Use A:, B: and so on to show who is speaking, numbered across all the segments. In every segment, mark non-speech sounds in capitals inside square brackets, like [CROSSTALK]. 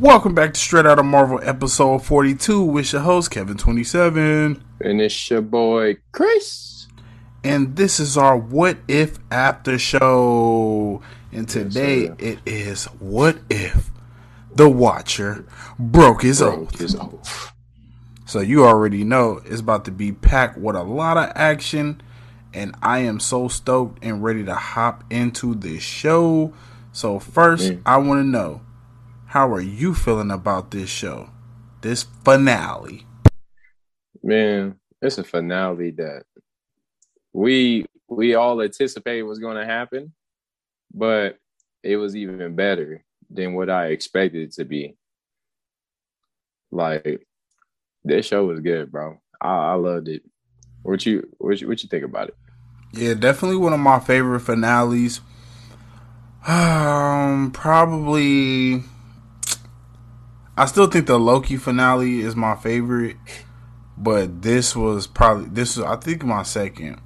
A: Welcome back to Straight Out of Marvel episode 42 with your host Kevin27.
B: And it's your boy Chris.
A: And this is our What If After Show. And today
B: Yes,
A: it is What If the Watcher broke his
B: Broke
A: oath.
B: his oath.
A: So you already know it's about to be packed with a lot of action. And I am so stoked and ready to hop into this show. So first. I want to know how are you feeling about this show? This finale.
B: Man, it's a finale that we we all anticipated was going to happen, but it was even better than what I expected it to be. Like this show was good, bro. I, I loved it. What you what you what you think about it?
A: Yeah, definitely one of my favorite finales. [SIGHS] Um, probably. I still think the Loki finale is my favorite, but this was probably this was I think my second,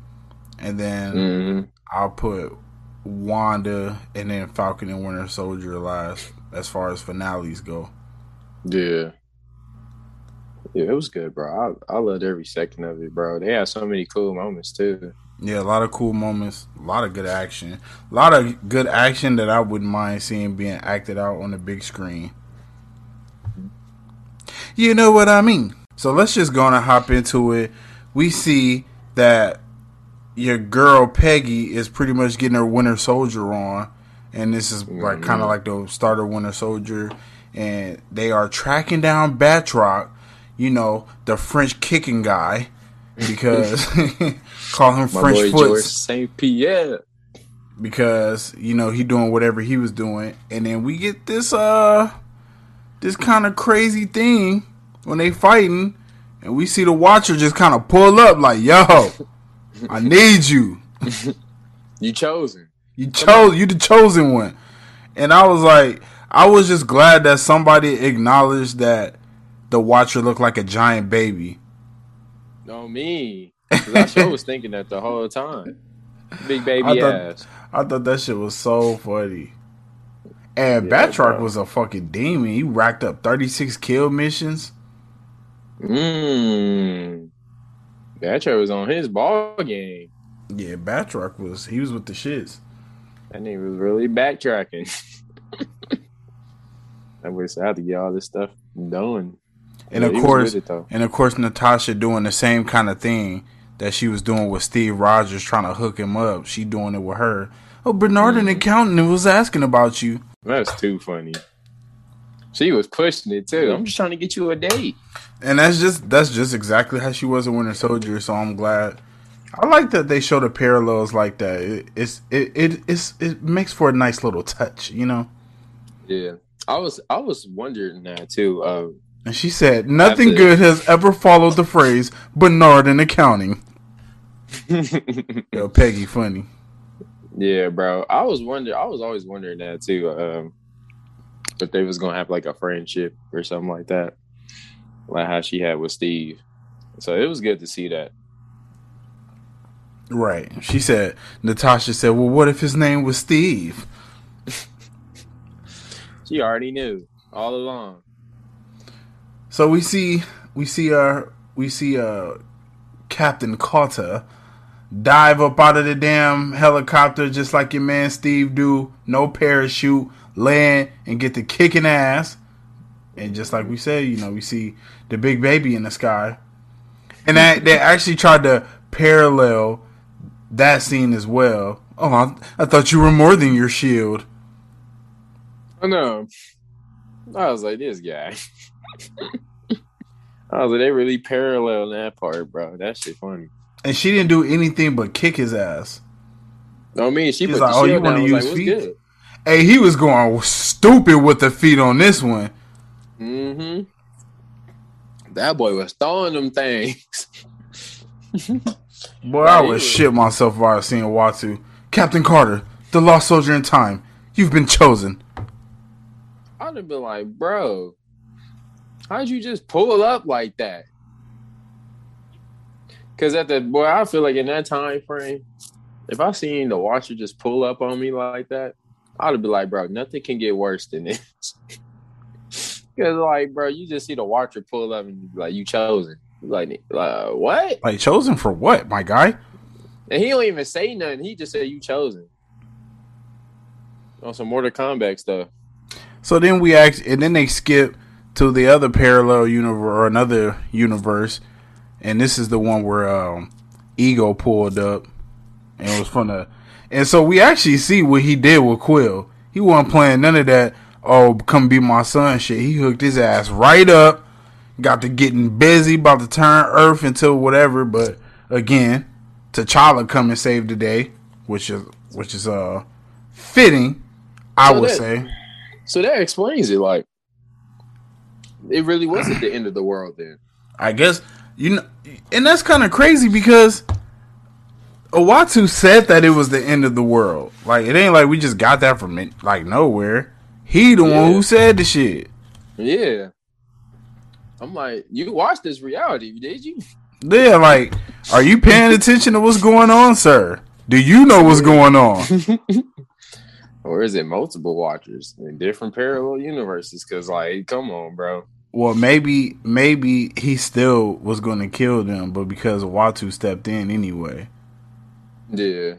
A: and then
B: hmm
A: I'll put Wanda and then Falcon and Winter Soldier last as far as finales go.
B: Yeah. Yeah, it was good, bro. I, I loved every second of it, bro. They had so many cool moments too.
A: Yeah, a lot of cool moments, a lot of good action, a lot of good action that I wouldn't mind seeing being acted out on the big screen. You know what I mean? So let's just go on and hop into it. We see that your girl Peggy is pretty much getting her Winter Soldier on, and this is like kind of like the starter Winter Soldier, and they are tracking down Batroc, you know, the French kicking guy, [LAUGHS] because [LAUGHS] call him
B: My
A: French foot
B: St. Pierre.
A: because you know he doing whatever he was doing, and then we get this uh this kind of crazy thing when they fighting, and we see the Watcher just kind of pull up like, "Yo, I [LAUGHS] need you.
B: You chosen.
A: You chose. You the chosen one." And I was like, I was just glad that somebody acknowledged that the Watcher looked like a giant baby.
B: No me. I sure was thinking that the whole time. [LAUGHS] Big baby
A: I thought-
B: ass.
A: I thought that shit was so funny. And
B: Yeah,
A: Batroc was a fucking demon. He racked up 36 kill missions.
B: Mmm. Batcher was on his ball game.
A: Yeah, Batroc was he was with the shits.
B: That nigga was really backtracking. [LAUGHS] I wish I had to get all this stuff done.
A: And
B: Yeah,
A: of course,
B: it,
A: and of course, Natasha doing the same kind of thing that she was doing with Steve Rogers, trying to hook him up. She doing it with her. Oh, Bernard
B: Mm-hmm.
A: an accountant was asking about you,
B: That's too funny. She was pushing it too. I'm just trying to get you a date.
A: and that's just that's just exactly how she was a Winter Soldier. So I'm glad. I like that they show the parallels like that. It, it's it, it it's it makes for a nice little touch, you know.
B: Yeah. I was I was wondering that too. Uh,
A: And she said, "Nothing
B: it.
A: good has ever followed the phrase Bernard in accounting." [LAUGHS] Yo, Peggy, funny.
B: Yeah, bro. I was wondering. I was always wondering that too. Um, if they was gonna have like a friendship or something like that, like how she had with Steve. So it was good to see that.
A: Right. She said, Natasha said, well, what if his name was Steve? [LAUGHS]
B: She already knew all along.
A: So we see, we see, our, we see, uh, Captain Carter dive up out of the damn helicopter just like your man Steve do. No parachute, land and get the kicking ass. And just like we said, you know, we see the big baby in the sky. And they actually tried to parallel that scene as well. Oh, I, I thought you were more than your shield.
B: Oh, I know. I was like, this guy. [LAUGHS] I was like, they really parallel that part, bro. That shit funny.
A: And she didn't do anything but kick his ass.
B: No, I mean, she
A: He's
B: put
A: like, "Oh, you.
B: I was
A: use
B: like,
A: feet?"
B: good?
A: Hey, he was going stupid with the feet on this one.
B: Mm-hmm. That boy was throwing them things. [LAUGHS]
A: Boy, I would shit myself if I was seeing Uatu. Captain Carter, the lost soldier in time. You've been chosen.
B: I'd have been like, bro, how'd you just pull up like that? Cause at the boy, I feel like in that time frame, if I seen the watcher just pull up on me like that, I'd be like, bro, nothing can get worse than this. [LAUGHS] Cause like, bro, you just see the watcher pull up and like, you chosen. Like, uh, what?
A: Like chosen for what, my guy?
B: And he don't even say nothing. He just said you chosen. On some Mortal Kombat stuff.
A: So then we act, and then they skip to the other parallel universe or another universe, and this is the one where um, Ego pulled up, and it was from the, and so we actually see what he did with Quill. He wasn't playing none of that. Oh, come be my son shit. He hooked his ass right up, got to getting busy, about to turn Earth into whatever. But again, T'Challa come and save the day, which is which is uh fitting, I
B: So
A: would
B: that-
A: say.
B: So that explains it. Like, it really wasn't the end of the world then.
A: I guess you know, and that's kind of crazy because Uatu said that it was the end of the world. Like it ain't like we just got that from it, like nowhere. He the one who said the shit.
B: Yeah. I'm like, you watched this reality, did you?
A: Yeah, like, are you paying [LAUGHS] attention to what's going on, sir? Do you know what's going on? [LAUGHS]
B: Or is it multiple watchers in different parallel universes? Because, like, come on, bro.
A: Well, maybe maybe he still was going to kill them, but because Uatu stepped in anyway.
B: Yeah.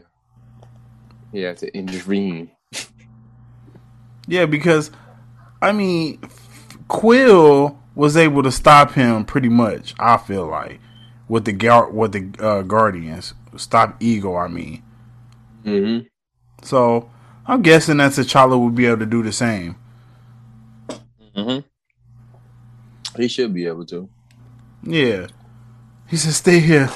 B: Have to intervene.
A: Yeah, because I mean, Quill was able to stop him pretty much. I feel like with the gar- with the uh, Guardians stop Ego. I mean,
B: Mm-hmm.
A: so I'm guessing that T'Challa would be able to do the same.
B: Mm-hmm. He should be able to.
A: Yeah, he said, "Stay here,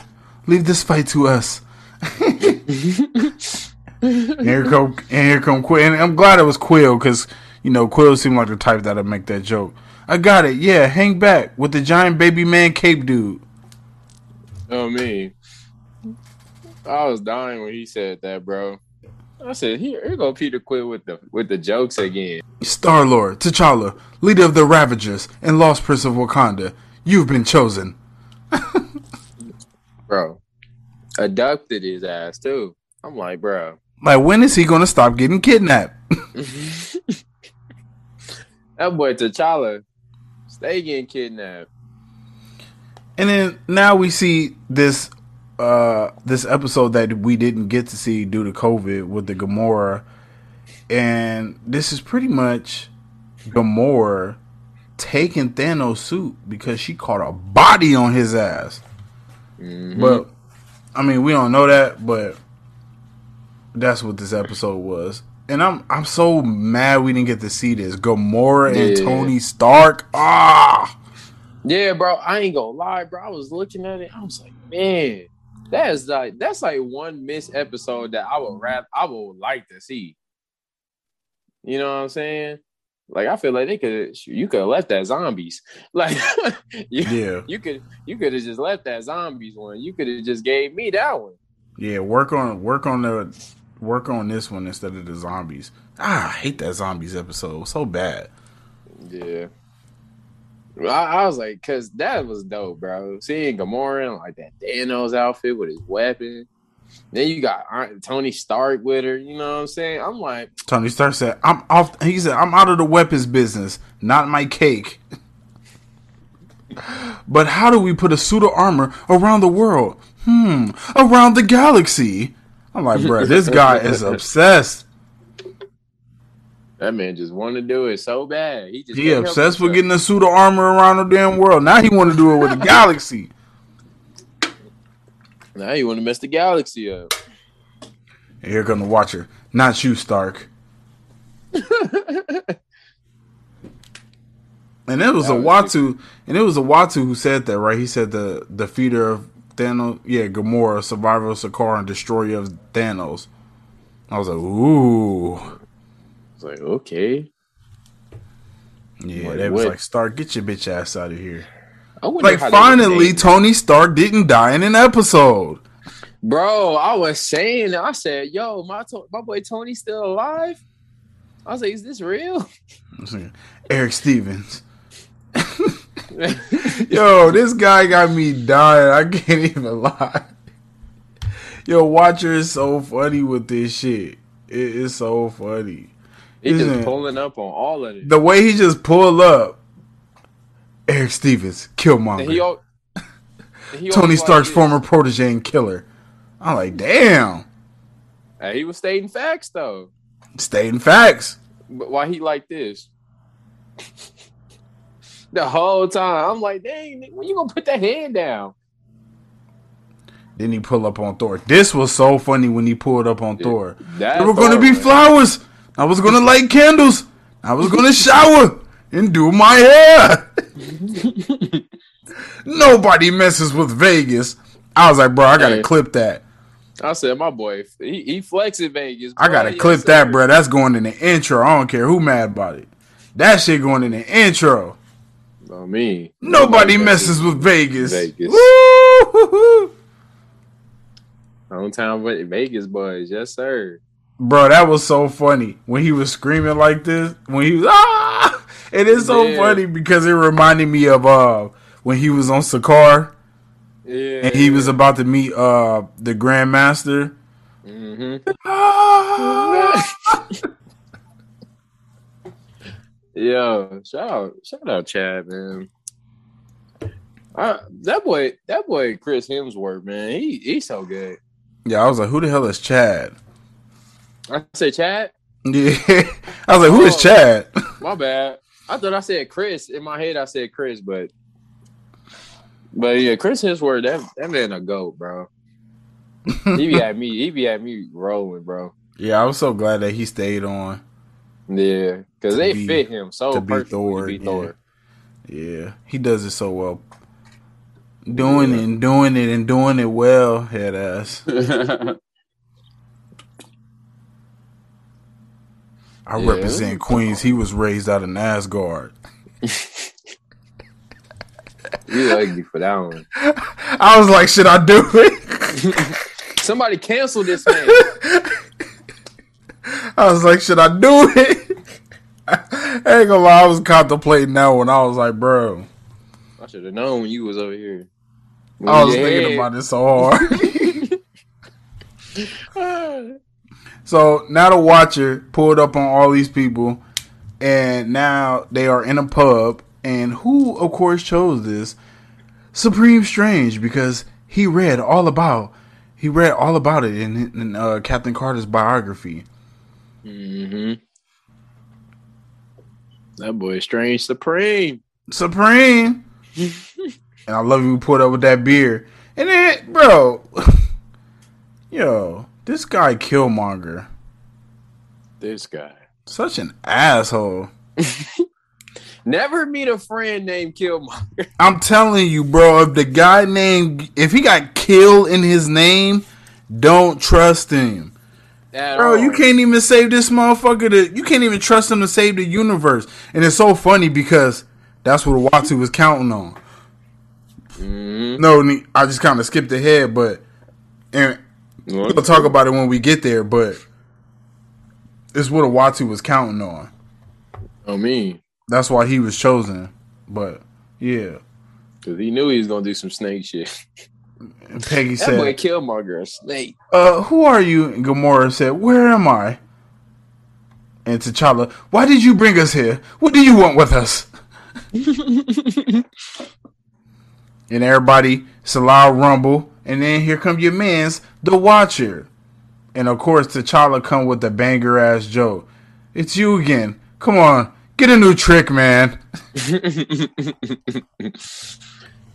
A: leave this fight to us." [LAUGHS] And here come and here come Quill, and I'm glad it was Quill because you know Quill seemed like the type that'd make that joke. I got it. Yeah, hang back with the giant baby man cape dude.
B: Oh me. I was dying when he said that, bro. I said, here, here go Peter Quill with the with the jokes again.
A: Star Lord, T'Challa, leader of the Ravagers and Lost Prince of Wakanda, you've been chosen. [LAUGHS]
B: Bro. Abducted his ass too. I'm like, bro.
A: Like, when is he gonna stop getting kidnapped? [LAUGHS] [LAUGHS]
B: That boy T'Challa stay getting kidnapped.
A: And then now we see this uh this episode that we didn't get to see due to COVID with the Gamora. And this is pretty much Gamora taking Thanos' suit because she caught a body on his ass.
B: Mhm.
A: But I mean, we don't know that, but that's what this episode was. And I'm I'm so mad we didn't get to see this. Gamora and Tony Stark. Ah,
B: Yeah, bro. I ain't gonna lie, bro. I was looking at it. I was like, man, that is like that's like one missed episode that I would rather I would like to see. You know what I'm saying? Like I feel like they could you could have left that zombies. [LAUGHS] Like [LAUGHS] you,
A: yeah,
B: you could you could have just left that zombies one. You could have just gave me that one.
A: yeah. Work on work on the work on this one instead of the zombies. Ah, I hate that zombies episode so bad.
B: Yeah. I, I was like, cause that was dope, bro. Seeing Gamora in like that Thanos outfit with his weapon. Then you got Aunt- Tony Stark with her. You know what I'm saying? I'm like,
A: Tony Stark said, "I'm off." He said, "I'm out of the weapons business, not my cake." [LAUGHS] but how do we put a suit of armor around the world? Hmm, around the galaxy. I'm like, bro, this guy is [LAUGHS] obsessed.
B: That man just wanted to do it so bad. He just
A: He obsessed with getting a suit of armor around the damn world. Now he want to do it with the galaxy.
B: Now you want to mess the galaxy up.
A: And here come the Watcher, not you, Stark. [LAUGHS] And it was
B: That
A: a
B: was
A: Uatu, and it was a Uatu who said that, right? He said the defeater of Thanos, yeah, Gamora, survivor of Sakaar, and destroyer of Thanos. I was like, ooh,
B: It's like, okay.
A: Yeah,
B: Like,
A: they was
B: what?
A: like, Stark, get your bitch ass out of here.
B: I
A: Like finally. Tony Stark didn't die in an episode.
B: bro. I was saying, I said, "Yo, my to- my boy Tony's still alive." I was like, "Is this real?" [LAUGHS]
A: Erik Stevens. [LAUGHS] Yo, this guy got me dying. I can't even lie. Yo, Watcher is so funny with this shit. It is so funny.
B: He
A: Isn't
B: just
A: it?
B: pulling up on all of it.
A: The way he just pulled up. Erik Stevens,
B: he,
A: Killmonger.
B: he
A: Tony Stark's
B: like
A: former protege and killer. I'm like, damn.
B: Hey, he was stating facts though.
A: Stating facts.
B: But why he like this? [LAUGHS] the whole time, I'm like, dang, when you gonna put that hand down?
A: Then he pull up on Thor. This was so funny when he pulled up on Thor. There were going to be flowers. I was to light candles. I was to shower and do my hair. [LAUGHS] Nobody messes with Vegas. I was like, bro, I got to
B: Hey.
A: clip that.
B: I said, my boy, he, he flexing Vegas.
A: I got to
B: Yes,
A: clip that, bro. That's going in the intro. I don't care who mad about it. That shit going in the intro.
B: No, me.
A: Nobody messes with Vegas.
B: Vegas.
A: Woo!
B: Hometown Ve- Vegas boys, yes sir.
A: Bro, that was so funny when he was screaming like this. When he was ah, it is so
B: Yeah.
A: funny because it reminded me of uh when he was on Sakaar
B: Yeah,
A: and he was about to meet uh the Grandmaster.
B: hmm
A: Ah! [LAUGHS]
B: Yo, shout out, shout out, Chad, man. Uh, that boy, that boy, Chris Hemsworth, man, he he's so good.
A: yeah, I was like, who the hell is Chad?
B: I said Chad,
A: Yeah, [LAUGHS] I was like, who is
B: Oh.
A: Chad? [LAUGHS]
B: my bad. I thought I said Chris in my head. I said Chris, but but yeah, Chris Hemsworth, that that man a goat, bro. He be at me, he be at me rolling, bro.
A: yeah, I was so glad that he stayed on.
B: Yeah, because they
A: be-
B: fit him so
A: to be Thor,
B: to be. Thor.
A: Yeah, he does it so well. Doing it and doing it and doing it well, head ass. [LAUGHS] I
B: Yeah.
A: represent Queens. He was raised out of Asgard. [LAUGHS]
B: you ugly for that one.
A: I was like, should I do it? [LAUGHS]
B: Somebody cancel this man. [LAUGHS]
A: I was like, should I do it? I ain't gonna lie, I was contemplating that one. I was like, bro,
B: I should have known when you was over here.
A: I was thinking about this so hard. So now the Watcher pulled up on all these people, and now they are in a pub. And who, of course, chose this? Supreme Strange, because he read all about he read all about it in, in uh, Captain Carter's biography.
B: Mm-hmm. That boy Strange Supreme.
A: Supreme. [LAUGHS] and I love you put up with that beer. And then, bro, [LAUGHS] yo, this guy Killmonger,
B: This guy.
A: such an asshole. [LAUGHS]
B: Never meet a friend named Killmonger. [LAUGHS]
A: I'm telling you, bro, if the guy named if he got kill in his name, don't trust him.
B: At
A: Bro,
B: all.
A: you can't even save this motherfucker to you can't even trust him to save the universe. And it's so funny because that's what Uatu was counting on.
B: Mhm.
A: No, I just kind of skipped ahead, but and we'll talk about it when we get there. But it's what Uatu was counting on.
B: Oh, me.
A: That's why he was chosen. But yeah,
B: Because he knew he was going to do some snake shit.
A: and Peggy
B: That boy
A: said,
B: Killmonger, a snake.
A: "Uh, who are you?" And Gamora said, "Where am I?" And T'Challa, "Why did you bring us here? What do you want with us?" [LAUGHS] and everybody, it's a loud rumble, and then here come your man's the Watcher, and of course T'Challa come with the banger ass joke. It's you again. Come on, get a new trick, man. [LAUGHS]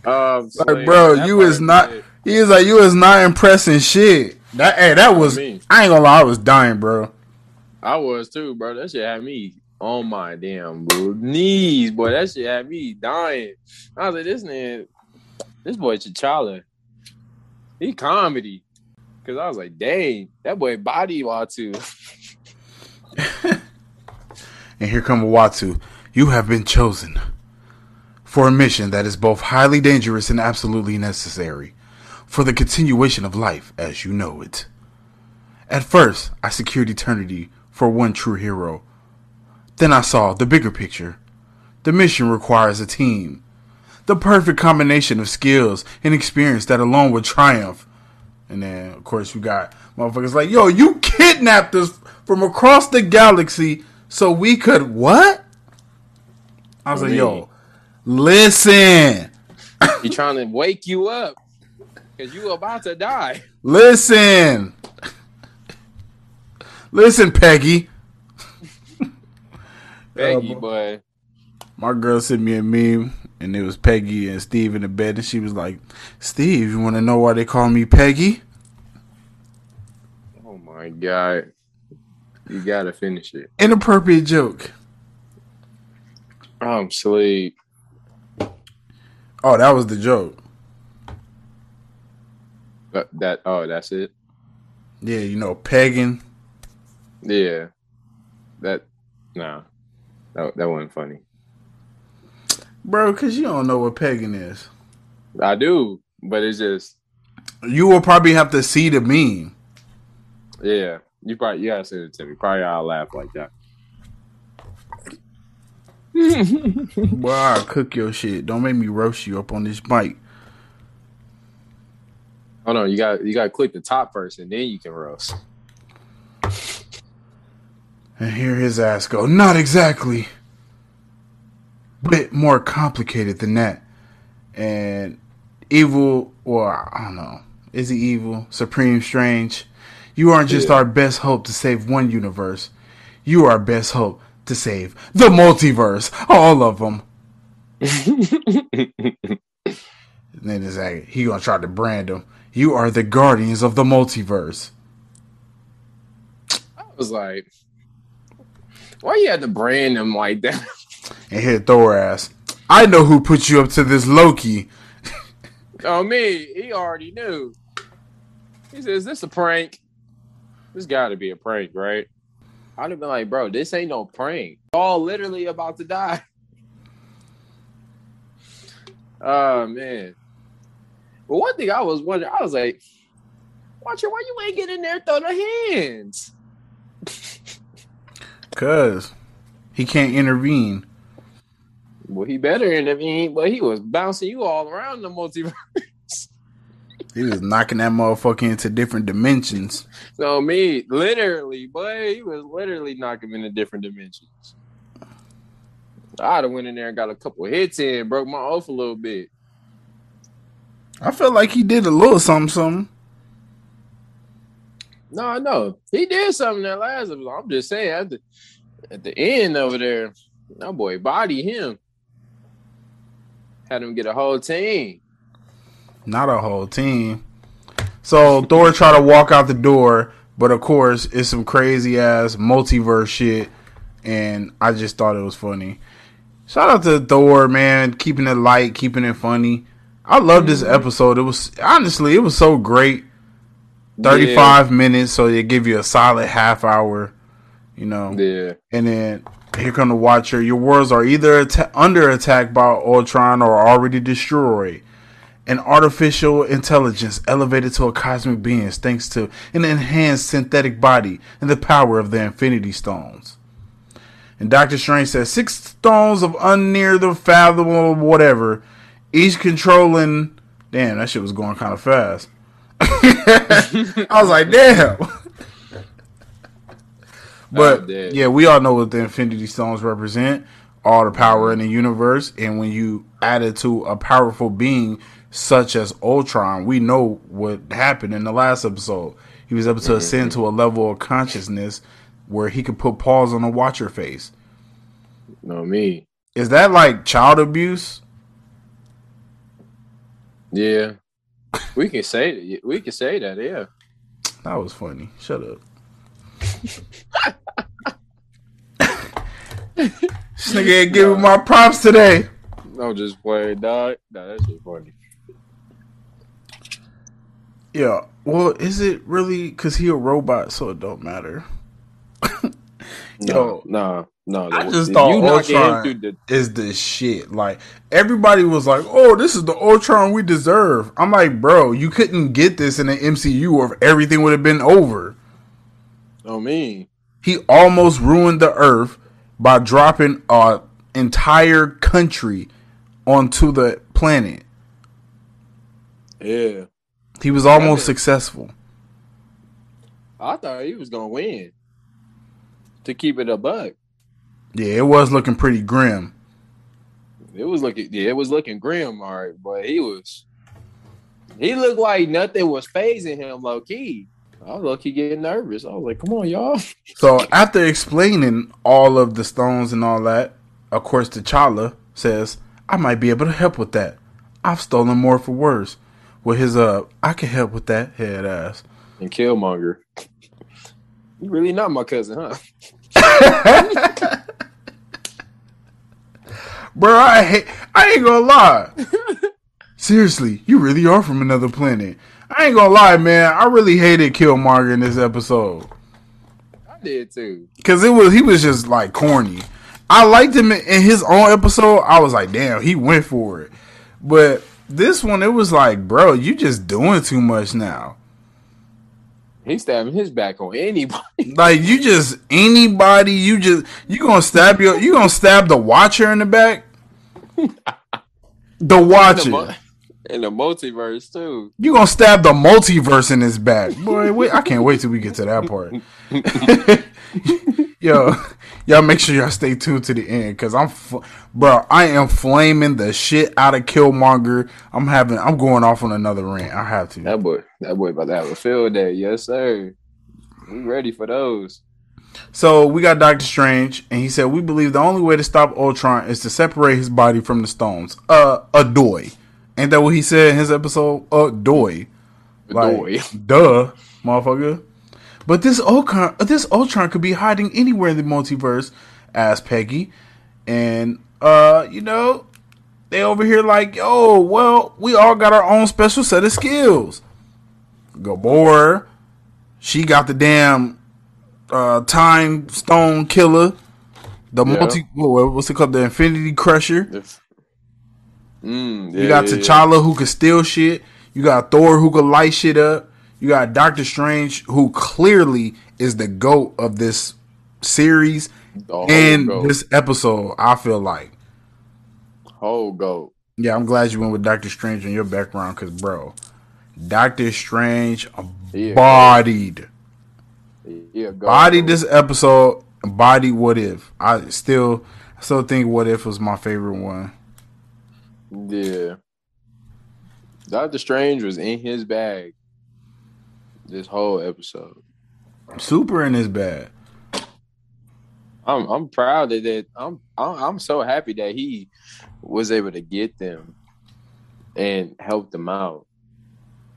B: um,
A: Like, bro, you is not. He is like, you is not impressing shit. That hey, that was.
B: me.
A: I ain't gonna lie, I was dying, bro.
B: I was too, bro. That shit had me on my damn knees, boy. That shit had me dying. I was like, this man, this boy T'Challa, he comedy. Cause I was like, dang, that boy body Uatu. [LAUGHS]
A: And here come Uatu. You have been chosen for a mission that is both highly dangerous and absolutely necessary for the continuation of life as you know it. At first, I secured eternity for one true hero. Then I saw the bigger picture. The mission requires a team. The perfect combination of skills and experience that alone would triumph. And then, of course, you got motherfuckers like, yo, you kidnapped us from across the galaxy so we could what? I was like, yo, listen.
B: He trying to wake you up because you are about to die.
A: Listen. Listen, Peggy.
B: Peggy, uh, boy.
A: My girl sent me a meme, and it was Peggy and Steve in the bed, and she was like, "Steve, you want to know why they call me Peggy?"
B: Oh my god, you gotta finish it.
A: Inappropriate joke.
B: I'm sleep.
A: Oh, that was the joke.
B: Uh, that oh, that's it.
A: Yeah, you know, pegging.
B: Yeah, that no, that that wasn't funny,
A: bro. Cause you don't know what pegging is.
B: I do, but it's just
A: you will probably have to see the meme.
B: Yeah, you probably you gotta send it to me. Probably I'll laugh like that. [LAUGHS]
A: Boy, I'll cook your shit. Don't make me roast you up on this bite.
B: Oh no, you got you got to click the top first, and then you can roast.
A: And hear his ass go, not exactly. Bit more complicated than that. And evil, or I don't know, is he evil? Supreme Strange. You aren't just yeah. our best hope to save one universe. You are our best hope to save the multiverse, all of them. [LAUGHS] then it's like he gonna try to brand them. You are the guardians of the multiverse.
B: I was like, why you had to brand them like that?
A: And hit Thor ass. I know who put you up to this Loki. [LAUGHS]
B: oh me, he already knew. He says, "Is this a prank? This got to be a prank, right?" I'd have been like, bro, this ain't no prank. All literally about to die. [LAUGHS] Oh man. But one thing I was wondering, I was like, Watcher, why you ain't getting there throw the hands? [LAUGHS]
A: Cause he can't intervene.
B: Well, he better intervene, but he was bouncing you all around the multiverse. [LAUGHS]
A: He was knocking that motherfucker into different dimensions.
B: So me, literally, boy, he was literally knocking him into different dimensions. I'd have went in there and got a couple hits in, broke my oath a little bit.
A: I felt like he did a little something, something.
B: No, I know he did something that last. I'm just saying at the at the end over there, that boy body him. Had him get a whole team.
A: Not a whole team. So Thor try to walk out the door, but of course it's some crazy ass multiverse shit, and I just thought it was funny. Shout out to Thor, man, keeping it light, keeping it funny. I love this mm-hmm. episode. It was honestly, it was so great. Thirty-five yeah. minutes, so they give you a solid half hour. You know,
B: yeah.
A: And then here come the Watcher. Your worlds are either under attack by Ultron or already destroyed an artificial intelligence elevated to a cosmic being thanks to an enhanced synthetic body and the power of the Infinity Stones. And Doctor Strange says six stones of unnear the fathomable whatever, each controlling. Damn, that shit was going kind of fast. [LAUGHS] I was like, damn. [LAUGHS] but yeah, we all know what the Infinity Stones represent all the power in the universe. And when you add it to a powerful being such as Ultron, we know what happened in the last episode. He was able to mm-hmm. ascend to a level of consciousness where he could put paws on a watcher face.
B: No me.
A: Is that like child abuse?
B: Yeah. We can say we can say that, yeah.
A: That was funny. Shut up. This nigga ain't giving my props today.
B: No, just play, dog. Nah, that shit funny.
A: Yeah. Well, is it really because he a robot, so it don't matter? [LAUGHS]
B: No, no, no.
A: I just thought Ultron the- is the shit. Like everybody was like, "Oh, this is the Ultron we deserve." I'm like, bro, you couldn't get this in the MCU, or everything would have been over.
B: Oh me,
A: he almost ruined the Earth by dropping a entire country onto the planet.
B: Yeah,
A: he was almost successful.
B: I thought he was gonna win to keep it a buck.
A: Yeah, it was looking pretty grim.
B: It was looking yeah, it was looking grim, all right, but he was he looked like nothing was phasing him low key. I was low key getting nervous. I was like, come on, y'all. [LAUGHS]
A: So after explaining all of the stones and all that, of course T'Challa says, I might be able to help with that. I've stolen more for worse. With his uh I can help with that head ass.
B: And Killmonger. You really not my cousin, huh? [LAUGHS]
A: Bro, I hate, I ain't gonna lie. [LAUGHS] Seriously, you really are from another planet. I ain't gonna lie, man. I really hated Killmonger in this episode.
B: I did too.
A: Cause it was he was just like corny. I liked him in his own episode. I was like, damn, he went for it. But this one, it was like, bro, you just doing too much now.
B: He's stabbing his back on anybody. [LAUGHS]
A: Like you just anybody, you just you gonna stab your you gonna stab the watcher in the back. [LAUGHS] the watcher. In the,
B: multiverse too.
A: You gonna stab the multiverse in his back, boy? Wait, I can't wait till we get to that part. [LAUGHS] Yo, y'all make sure y'all stay tuned to the end because I'm, bro, I am flaming the shit out of Killmonger. I'm having, I'm going off on another rant. I have to.
B: That boy, that boy about to have a field day. Yes, sir. We ready for those.
A: So we got Doctor Strange, and he said we believe the only way to stop Ultron is to separate his body from the stones. Uh, a doy. Ain't that what he said in his episode? A doy. Like, doy. Duh, motherfucker. But this Ultron, this Ultron could be hiding anywhere in the multiverse, asked Peggy. And uh, you know, they over here like, yo, well, we all got our own special set of skills. Gamora, she got the damn uh, time stone killer, the yeah. multi, what's it called, the Infinity Crusher. Mm, yeah, you got yeah, T'Challa who can steal shit. You got Thor who can light shit up. You got Doctor Strange, who clearly is the goat of this series and goat. this episode. I feel like
B: whole goat.
A: Yeah, I'm glad you went with Doctor Strange in your background, because bro, Doctor Strange yeah. bodied, yeah, bodied this episode. Body what if? I still, I still think what if was my favorite one.
B: Yeah, Doctor Strange was in his bag this whole episode.
A: Super in his bag.
B: I'm I'm proud that, that I'm I'm so happy that he was able to get them and help them out.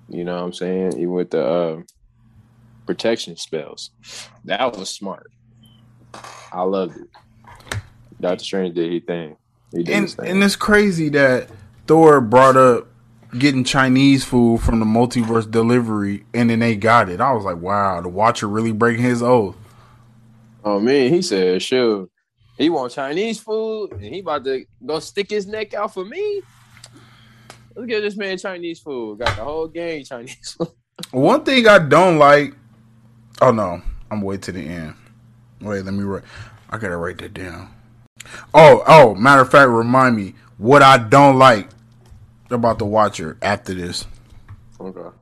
B: You know what I'm saying? Even with the uh, protection spells. That was smart. I loved it. Doctor Strange did his thing.
A: And, and it's crazy that Thor brought up getting Chinese food from the multiverse delivery, and then they got it. I was like, wow, the Watcher really breaking his oath.
B: Oh man, he said, sure, he want Chinese food, and he about to go stick his neck out for me. Let's get this man Chinese food. Got the whole gang Chinese food. [LAUGHS]
A: One thing I don't like. Oh no, I'm way to the end. Wait, let me write. I gotta write that down. Oh, oh, matter of fact, remind me what I don't like about the Watcher after this.
B: Okay.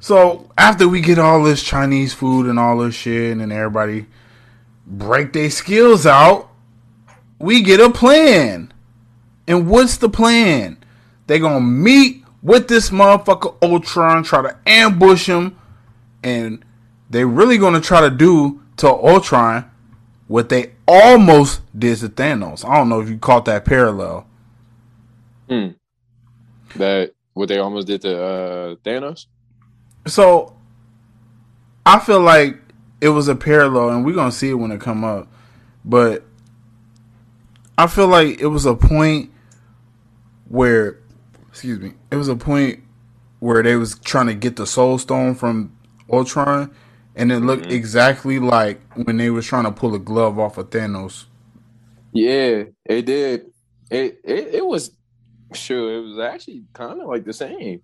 A: So after we get all this Chinese food and all this shit, and everybody break their skills out, we get a plan. And what's the plan? They gonna meet with this motherfucker Ultron, try to ambush him, and they really gonna try to do to Ultron what they almost did to Thanos. I don't know if you caught that parallel.
B: Hmm. That what they almost did to uh, Thanos.
A: So I feel like it was a parallel, and we're gonna see it when it come up. But I feel like it was a point where, excuse me, it was a point where they was trying to get the Soul Stone from Ultron, and it looked mm-hmm. exactly like when they was trying to pull a glove off of Thanos.
B: Yeah, it did. It it, it was sure it was actually kind of like the same.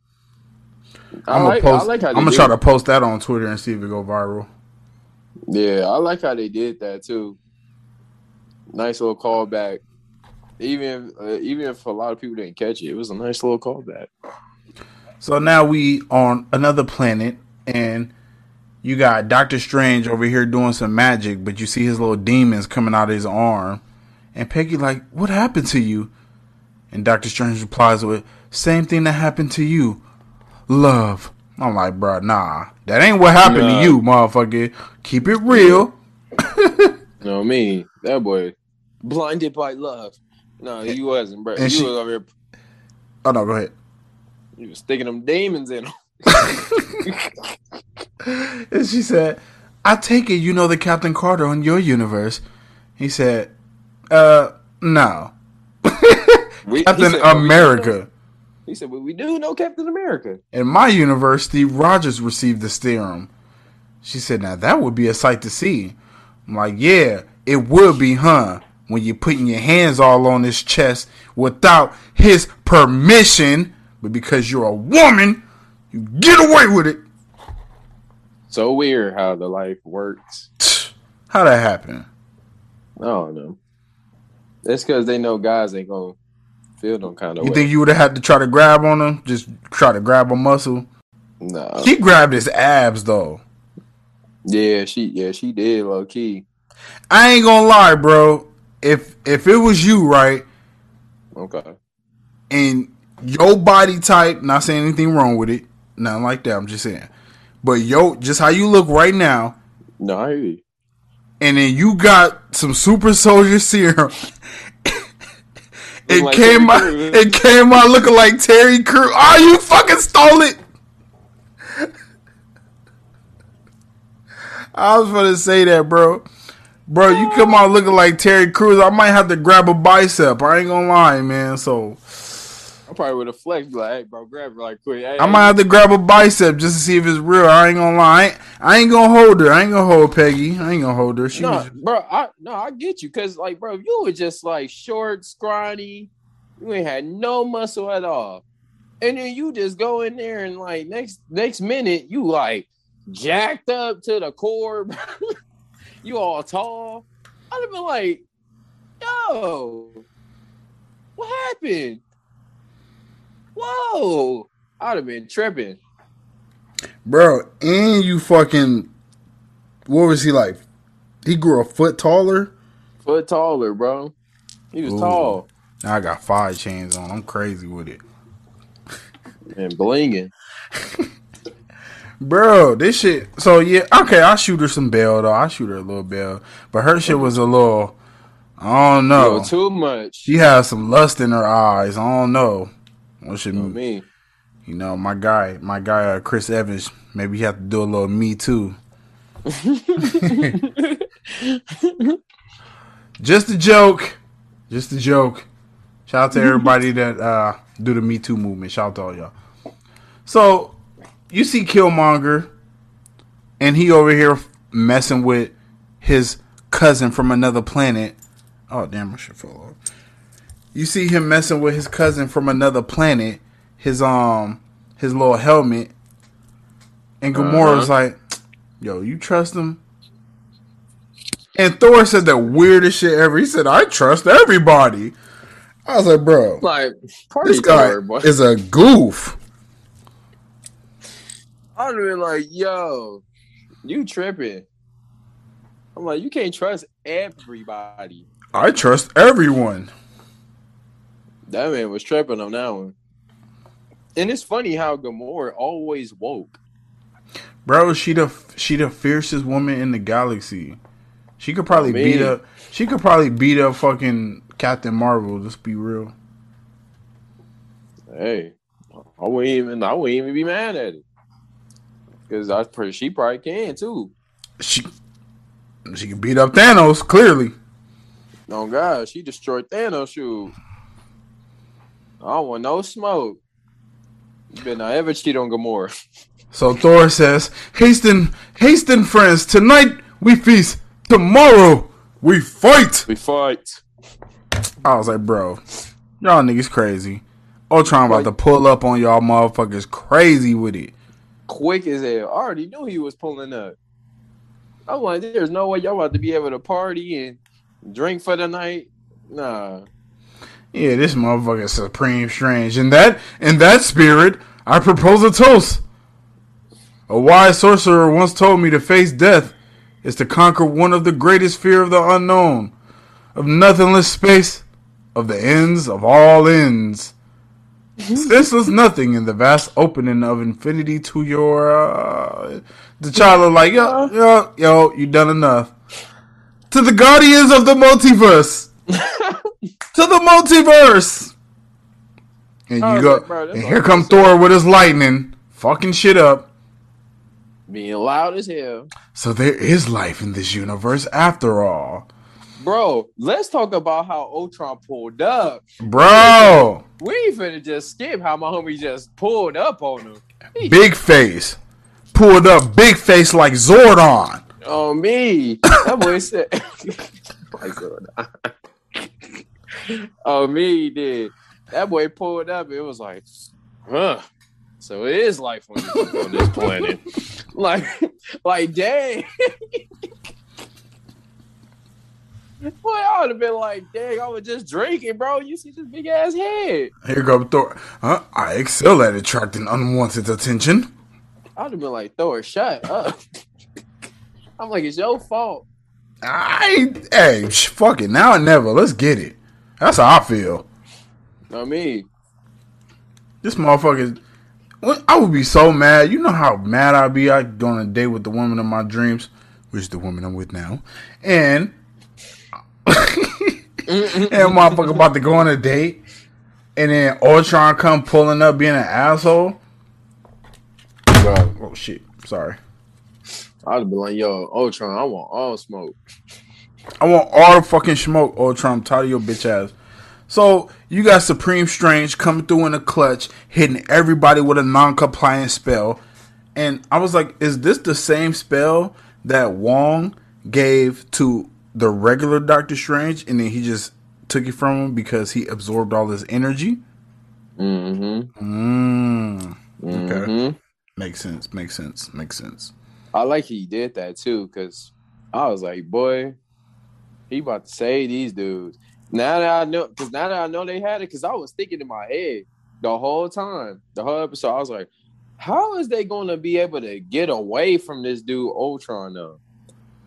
A: I am like, post, like I'm gonna try to post that on Twitter and see if it go viral.
B: Yeah, I like how they did that too. Nice little callback. Even uh, even if a lot of people didn't catch it, it was a nice little callback.
A: So now we on another planet, and you got Doctor Strange over here doing some magic, but you see his little demons coming out of his arm, and Peggy like, "What happened to you?" And Doctor Strange replies with, "Same thing that happened to you, love." I'm like, bro, nah, that ain't what happened nah. to you, motherfucker. Keep it real. [LAUGHS]
B: no, me, that boy, blinded by love. No, he wasn't, bro. And he she, was over here.
A: Oh no, go ahead.
B: He was sticking them demons in him.
A: And she said, "I take it you know the Captain Carter on your universe." He said, "Uh, no." we, Captain said, America.
B: He said, "Well, we do know Captain America."
A: In my universe, Steve Rogers received the serum. She said, "Now that would be a sight to see." I'm like, "Yeah, it would be, huh?" When you're putting your hands all on his chest without his permission, but because you're a woman, get away with it.
B: So weird how the life works. [SIGHS]
A: How that happen?
B: I don't know. It's because they know guys ain't gonna feel no kind of.
A: You way. think you would have had to try to grab on him? Just try to grab a muscle?
B: No.
A: She grabbed his abs though.
B: Yeah, she yeah she did low key.
A: I ain't gonna lie, bro. If if it was you, right?
B: Okay.
A: And your body type, not saying anything wrong with it, nothing like that. I'm just saying. But yo, just how you look right now.
B: No, I hear you.
A: And then you got some super soldier serum it like came out. It came out looking like Terry Crews. Oh, you fucking stole it! I was gonna say that, bro. Bro, you come out looking like Terry Crews. I might have to grab a bicep. I ain't gonna lie, man. So
B: probably would have flexed like, hey, bro, grab it like quick. Hey,
A: I might have to grab a bicep just to see if it's real. I ain't gonna lie. I ain't, I ain't gonna hold her. I ain't gonna hold Peggy. I ain't gonna hold her. She
B: no,
A: was...
B: bro. I no, I get you because like, bro, you were just like short, scrawny. You ain't had no muscle at all, and then you just go in there and like next next minute you like jacked up to the core. [LAUGHS] you all tall. I'd have been like, yo, what happened? Whoa! I'd have been tripping.
A: Bro, and you fucking what was he like? He grew a foot taller?
B: Foot taller, bro. He was Ooh. tall.
A: Now I got five chains on. I'm crazy with it.
B: And blinging. [LAUGHS]
A: Bro, this shit. So yeah, okay. I shoot her some bail though. I shoot her a little bail, but her shit was a little. I don't know.
B: too much.
A: She has some lust in her eyes. I don't know.
B: What should me?
A: You know, my guy, my guy, uh, Chris Evans. Maybe you have to do a little me too. [LAUGHS] Just a joke. Just a joke. Shout out to everybody [LAUGHS] that uh, do the Me Too movement. Shout out to all y'all. So you see Killmonger, and he over here messing with his cousin from another planet. Oh damn! I should follow you see him messing with his cousin from another planet, his um his little helmet, and Gamora was uh-huh. like, "Yo, you trust him?" And Thor said the weirdest shit ever. He said, "I trust everybody." I was like, "Bro,
B: like
A: this guy is a goof."
B: I'd been like, "Yo, you tripping?" I'm like, "You can't trust everybody."
A: I trust everyone.
B: That man was tripping on that one. And it's funny how Gamora always woke.
A: Bro, she the she the fiercest woman in the galaxy. She could probably beat up. She could probably beat up fucking Captain Marvel. Just be real.
B: Hey, I wouldn't even. I wouldn't even be mad at it because I pretty. She probably can too.
A: She she can beat up Thanos clearly.
B: Oh God, she destroyed Thanos. Shoot. I don't want no smoke. You better not ever cheat on Gamora.
A: So Thor says, Hasten, hasten, friends. Tonight we feast. Tomorrow we fight.
B: We fight.
A: I was like, bro, y'all niggas crazy. Ultron about to pull up on y'all motherfuckers crazy with it.
B: Quick as hell. I already knew he was pulling up. I was like, there's no way y'all about to be able to party and drink for the night. Nah.
A: Yeah, this motherfucker is supreme strange. In that in that spirit, I propose a toast. A wise sorcerer once told me to face death is to conquer one of the greatest fear of the unknown, of nothingless space, of the ends of all ends. Senseless nothing in the vast opening of infinity to your uh, the child like yo yo yo you done enough to the guardians of the multiverse [LAUGHS] to the multiverse and you
B: was
A: go
B: like, bro,
A: and here
B: I'm
A: come
B: saying.
A: Thor with his lightning fucking shit up
B: Being loud as hell.
A: so there is life in this universe after all
B: Bro, let's talk about how Ultron pulled up.
A: bro
B: We ain't finna just skip how my homie just pulled up on him. He
A: big face pulled up big face like Zordon
B: on me. That boy said. [LAUGHS] [LAUGHS] Like, so- [LAUGHS] oh, me, he did. That boy pulled up. It was like, huh. So it is life on this, on this [LAUGHS] planet. Like, like, dang. Boy, I would have been like, dang, I was just drinking, bro. You see this big ass head.
A: Here go Thor. Huh? I excel at attracting unwanted attention.
B: I would have been like, Thor, shut up. [LAUGHS] I'm like, it's your fault.
A: I hey, sh- fuck it. Now or never. Let's get it. That's how I feel.
B: I mean,
A: This motherfucker. I would be so mad. You know how mad I'd be. I'd go on a date with the woman of my dreams, which is the woman I'm with now, and [LAUGHS] and motherfucker about to go on a date, and then Ultron come pulling up being an asshole.
B: bro,
A: Oh shit. Sorry.
B: I'd been like, yo, Ultron, I want all smoke.
A: I want all the fucking smoke, Ultron. I'm tired of your bitch ass. So you got Supreme Strange coming through in a clutch, hitting everybody with a non-compliant spell, and I was like, "Is this the same spell that Wong gave to the regular Doctor Strange, and then he just took it from him because he absorbed all his energy?"
B: Mm-hmm.
A: Mm.
B: Mm-hmm.
A: Makes sense. Makes sense. Makes sense.
B: I like he did that too, because I was like, boy, he about to say these dudes. Now that I know, because now that I know they had it, because I was thinking in my head the whole time, the whole episode, I was like, how is they going to be able to get away from this dude Ultron though?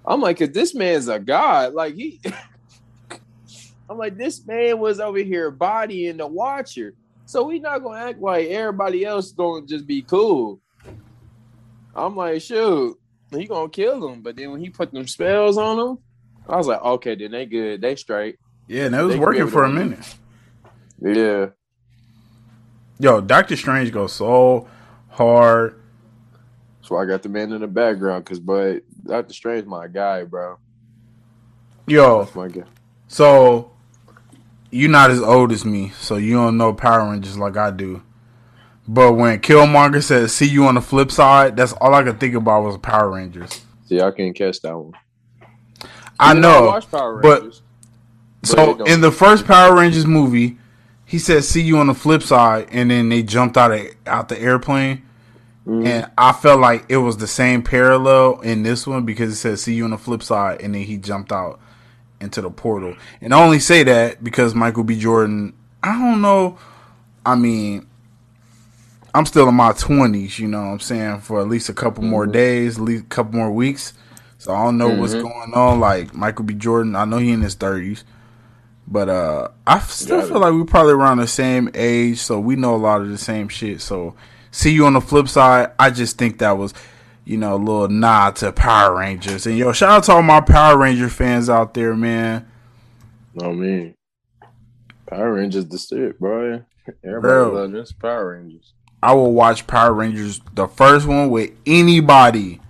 B: I'm like, cause this man's a god. Like he, [LAUGHS] I'm like, this man was over here bodying the Watcher, so we not gonna act like everybody else gonna just be cool. I'm like, shoot, he gonna kill him. But then when he put them spells on him, I was like, okay, then they good, they straight.
A: Yeah, and it was
B: They
A: working for a minute.
B: Yeah,
A: Yo, Doctor Strange goes so hard.
B: that's why I got the man in the background, cause but Doctor Strange, my guy, bro,
A: Yo,
B: that's my guy.
A: So you're not as old as me, so you don't know Power Rangers like I do. But when Killmonger said "See you on the flip side," that's all I could think about was Power Rangers.
B: See, I can't catch that one.
A: I know. but-. So in the first Power Rangers movie, he said "See you on the flip side," and then they jumped out of out the airplane.
B: Mhm.
A: And I felt like it was the same parallel in this one because it said "See you on the flip side," and then he jumped out into the portal. And I only say that because Michael B. Jordan. I don't know. I mean, I'm still in my 20s. You know what I'm saying for at least a couple more days, at least a couple more weeks. So I don't know what's
B: Mhm.
A: going on. Like Michael B. Jordan, I know he in his 30s. But uh I still feel like we're probably around the same age, so we know a lot of the same shit. So see you on the flip side. I just think that was, you know, a little nod to Power Rangers. And yo, shout out to all my Power Ranger fans out there, man.
B: I mean, Power Rangers the shit, bro. Everybody
A: Bro.
B: love Power Rangers.
A: I will watch Power Rangers the first one with anybody.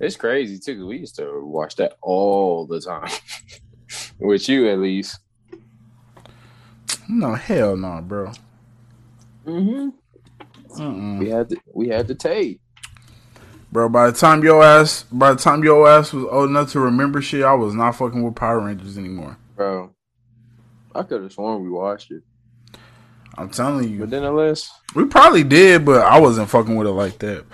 B: It's crazy too. We used to watch that all the time. [LAUGHS] With you, at least.
A: No, hell no, bro.
B: Mm-hmm. We had the we had the tape.
A: Bro, by the time your ass by the time your ass was old enough to remember shit, I was not fucking with Power Rangers anymore.
B: Bro. I could have sworn we watched it.
A: I'm telling you.
B: But then unless
A: We probably did, but I wasn't fucking with it like that.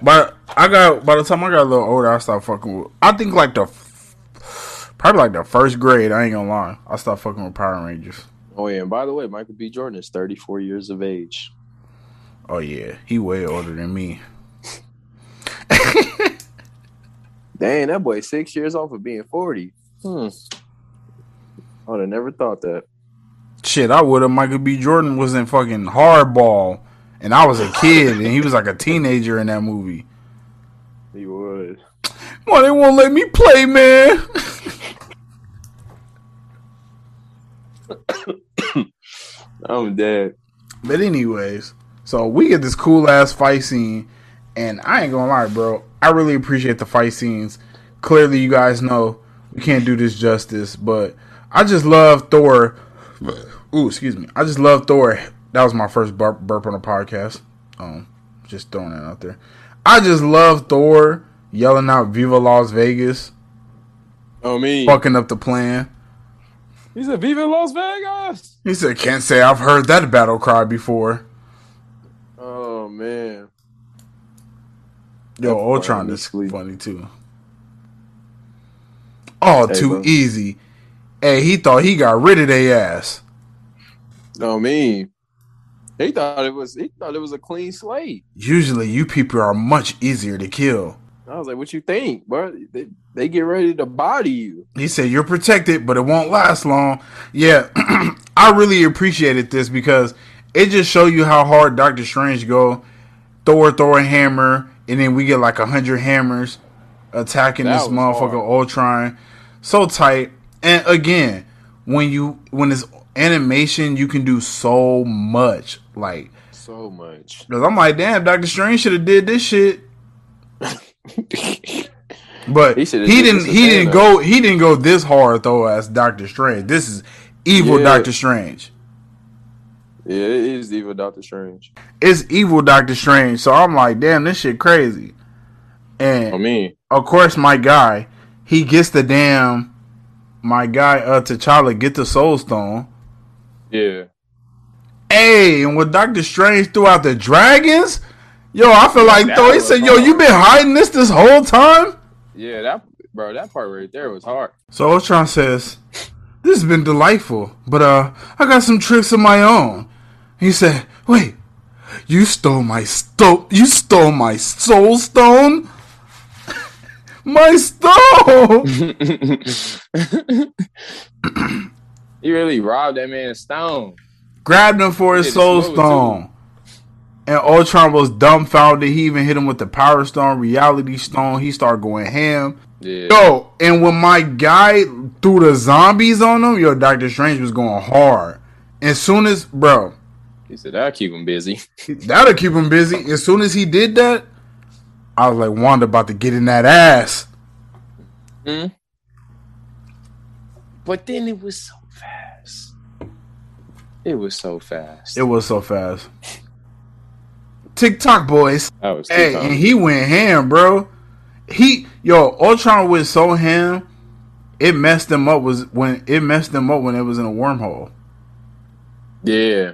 A: But I got by the time I got a little older, I stopped fucking with. I think like the probably like the first grade. I ain't gonna lie, I stopped fucking with Power Rangers.
B: Oh yeah, and by the way, Michael B. Jordan is 34 years of age.
A: Oh yeah, he way older than me. [LAUGHS]
B: Dang, that boy six years off of being 40. Hmm. I would have never thought that.
A: Shit, I would have. Michael B. Jordan was in fucking Hardball, and I was a kid, and he was like a teenager in that movie.
B: He would.
A: Why they won't let me play, man? [COUGHS]
B: I'm dead.
A: But anyways, so we get this cool ass fight scene, and I ain't gonna lie, bro. I really appreciate the fight scenes. Clearly, you guys know we can't do this justice, but I just love Thor. Ooh, excuse me. I just love Thor. That was my first burp, burp on the podcast. Um, just throwing that out there. I just love Thor yelling out "Viva Las Vegas,"
B: Oh me.
A: fucking up the plan.
B: He said, "Viva Las Vegas."
A: He said, "Can't say I've heard that battle cry before."
B: Oh man.
A: Yo,
B: That
A: Ultron
B: part
A: is
B: sleep.
A: funny too. Oh,
B: Hey,
A: too
B: bro.
A: easy. Hey, he thought he got rid of their ass.
B: No me. He thought it was. He thought it was a clean slate.
A: Usually, you people are much easier to kill.
B: I was like, "What you think, bro? They, they get ready to body you."
A: He said, You're protected, but it won't last long. Yeah, [CLEARS THROAT] I really appreciated this because it just showed you how hard Doctor Strange go. Thor, Thor, hammer, and then we get like a hundred hammers attacking
B: That
A: this motherfucker Ultron. So tight. And again, when you when it's animation, you can do so much. Like,
B: So much. [LAUGHS]
A: because I'm like, damn, Doctor Strange should have did this shit. But
B: He
A: he, didn't. He didn't
B: Thanos.
A: go. He didn't go this hard though as Doctor Strange. This is evil
B: Yeah.
A: Doctor Strange.
B: Yeah, it is evil Doctor Strange.
A: It's evil Doctor Strange. So I'm like, damn, this shit crazy. And
B: I mean,
A: of course, my guy, he gets the damn. My guy, uh, T'Challa, get the Soul Stone.
B: Yeah.
A: Hey, and when Doctor Strange threw out the dragons, yo, I feel like
B: that
A: though he said, yo, you been hiding this this whole time.
B: Yeah, that bro, that part right there was hard.
A: So Ultron says, "This has been delightful, but uh, I got some tricks of my own." He said, "Wait, you stole my sto- You stole my soul stone." [LAUGHS] my stone. [LAUGHS] [CLEARS THROAT]
B: he really robbed that man stone.
A: Grabbed him for his soul stone. And Ultron was dumbfounded. He even hit him with the Power Stone, Reality Stone. He started going ham.
B: Yeah.
A: Yo, and when my guy threw the zombies on him, yo, Doctor Strange was going hard. As soon as, bro,
B: He said that'll keep him busy. [LAUGHS]
A: That'll keep him busy. As soon as he did that, I was like, Wanda about to get in that ass. Hmm?
B: But then it was so fast. It was so fast.
A: It was so fast. TikTok boys.
B: that was
A: Hey, and he went ham, bro. He yo, Ultron was so ham, it messed him up was when it messed him up when it was in a wormhole.
B: Yeah,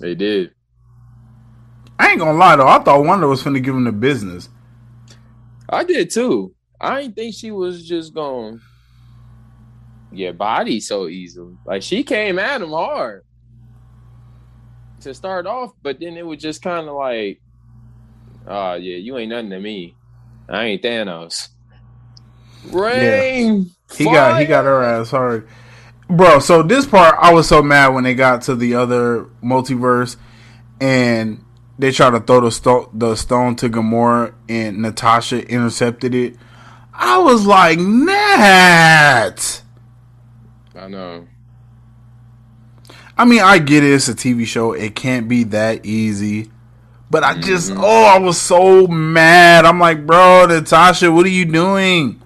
B: they did.
A: I ain't gonna lie though, I thought Wanda was finna give him the business.
B: I did too. I didn't think she was just going to get body so easily. Like she came at him hard to start off, but then it was just kind of like, oh yeah, you ain't nothing to me. I ain't Thanos. Rain.
A: He got he got her ass hard. Bro, so this part I was so mad when they got to the other multiverse and they tried to throw the sto- the stone to Gamora and Natasha intercepted it. I was like, Nat.
B: I know.
A: I mean, I get it. It's a TV show. It can't be that easy. But I just,
B: Mhm.
A: oh, I was so mad. I'm like, bro, Natasha, what are you doing?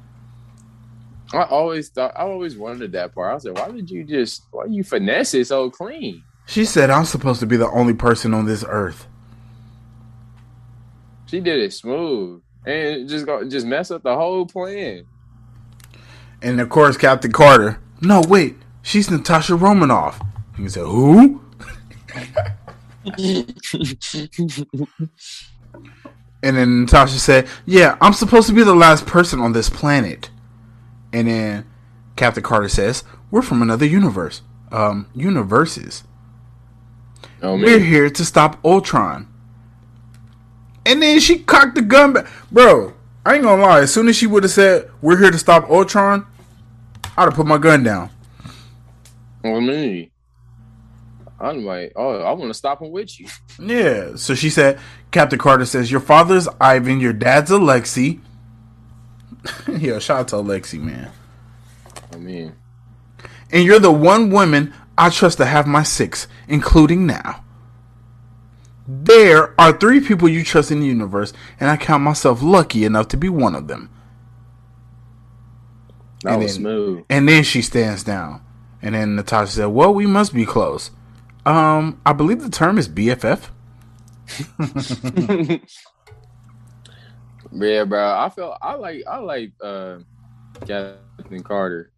B: I always thought I always wondered that part. I was like, why did you just why you finesse it so clean?
A: She said, "I'm supposed to be the only person on this earth."
B: She did it smooth and just go just mess up the whole plan.
A: And of course, Captain Carter. No, wait, she's Natasha Romanoff. He said, "Who?" [LAUGHS] and then Natasha said, "Yeah, I'm supposed to be the last person on this planet." And then Captain Carter says, "We're from another universe. Um, universes.
B: Oh
A: We're here to stop Ultron." And then she cocked the gun back, bro. I ain't gonna lie. As soon as she would have said, "We're here to stop Ultron," I'd have put my gun down.
B: oh me. I'm like, oh, I want to stop him with you. [LAUGHS]
A: Yeah. So she said, Captain Carter says, Your father's Ivan, your dad's Alexi. [LAUGHS] Yo, shout out to Alexi, man.
B: I mean,
A: And you're the one woman I trust to have my six, including now. There are three people you trust in the universe, and I count myself lucky enough to be one of them.
B: that
A: And
B: was
A: then-
B: smooth.
A: And then she stands down. And then Natasha said, Well, we must be close. Um, I believe the term is BFF. [LAUGHS]
B: Yeah, bro. I feel I like I like uh Captain Carter.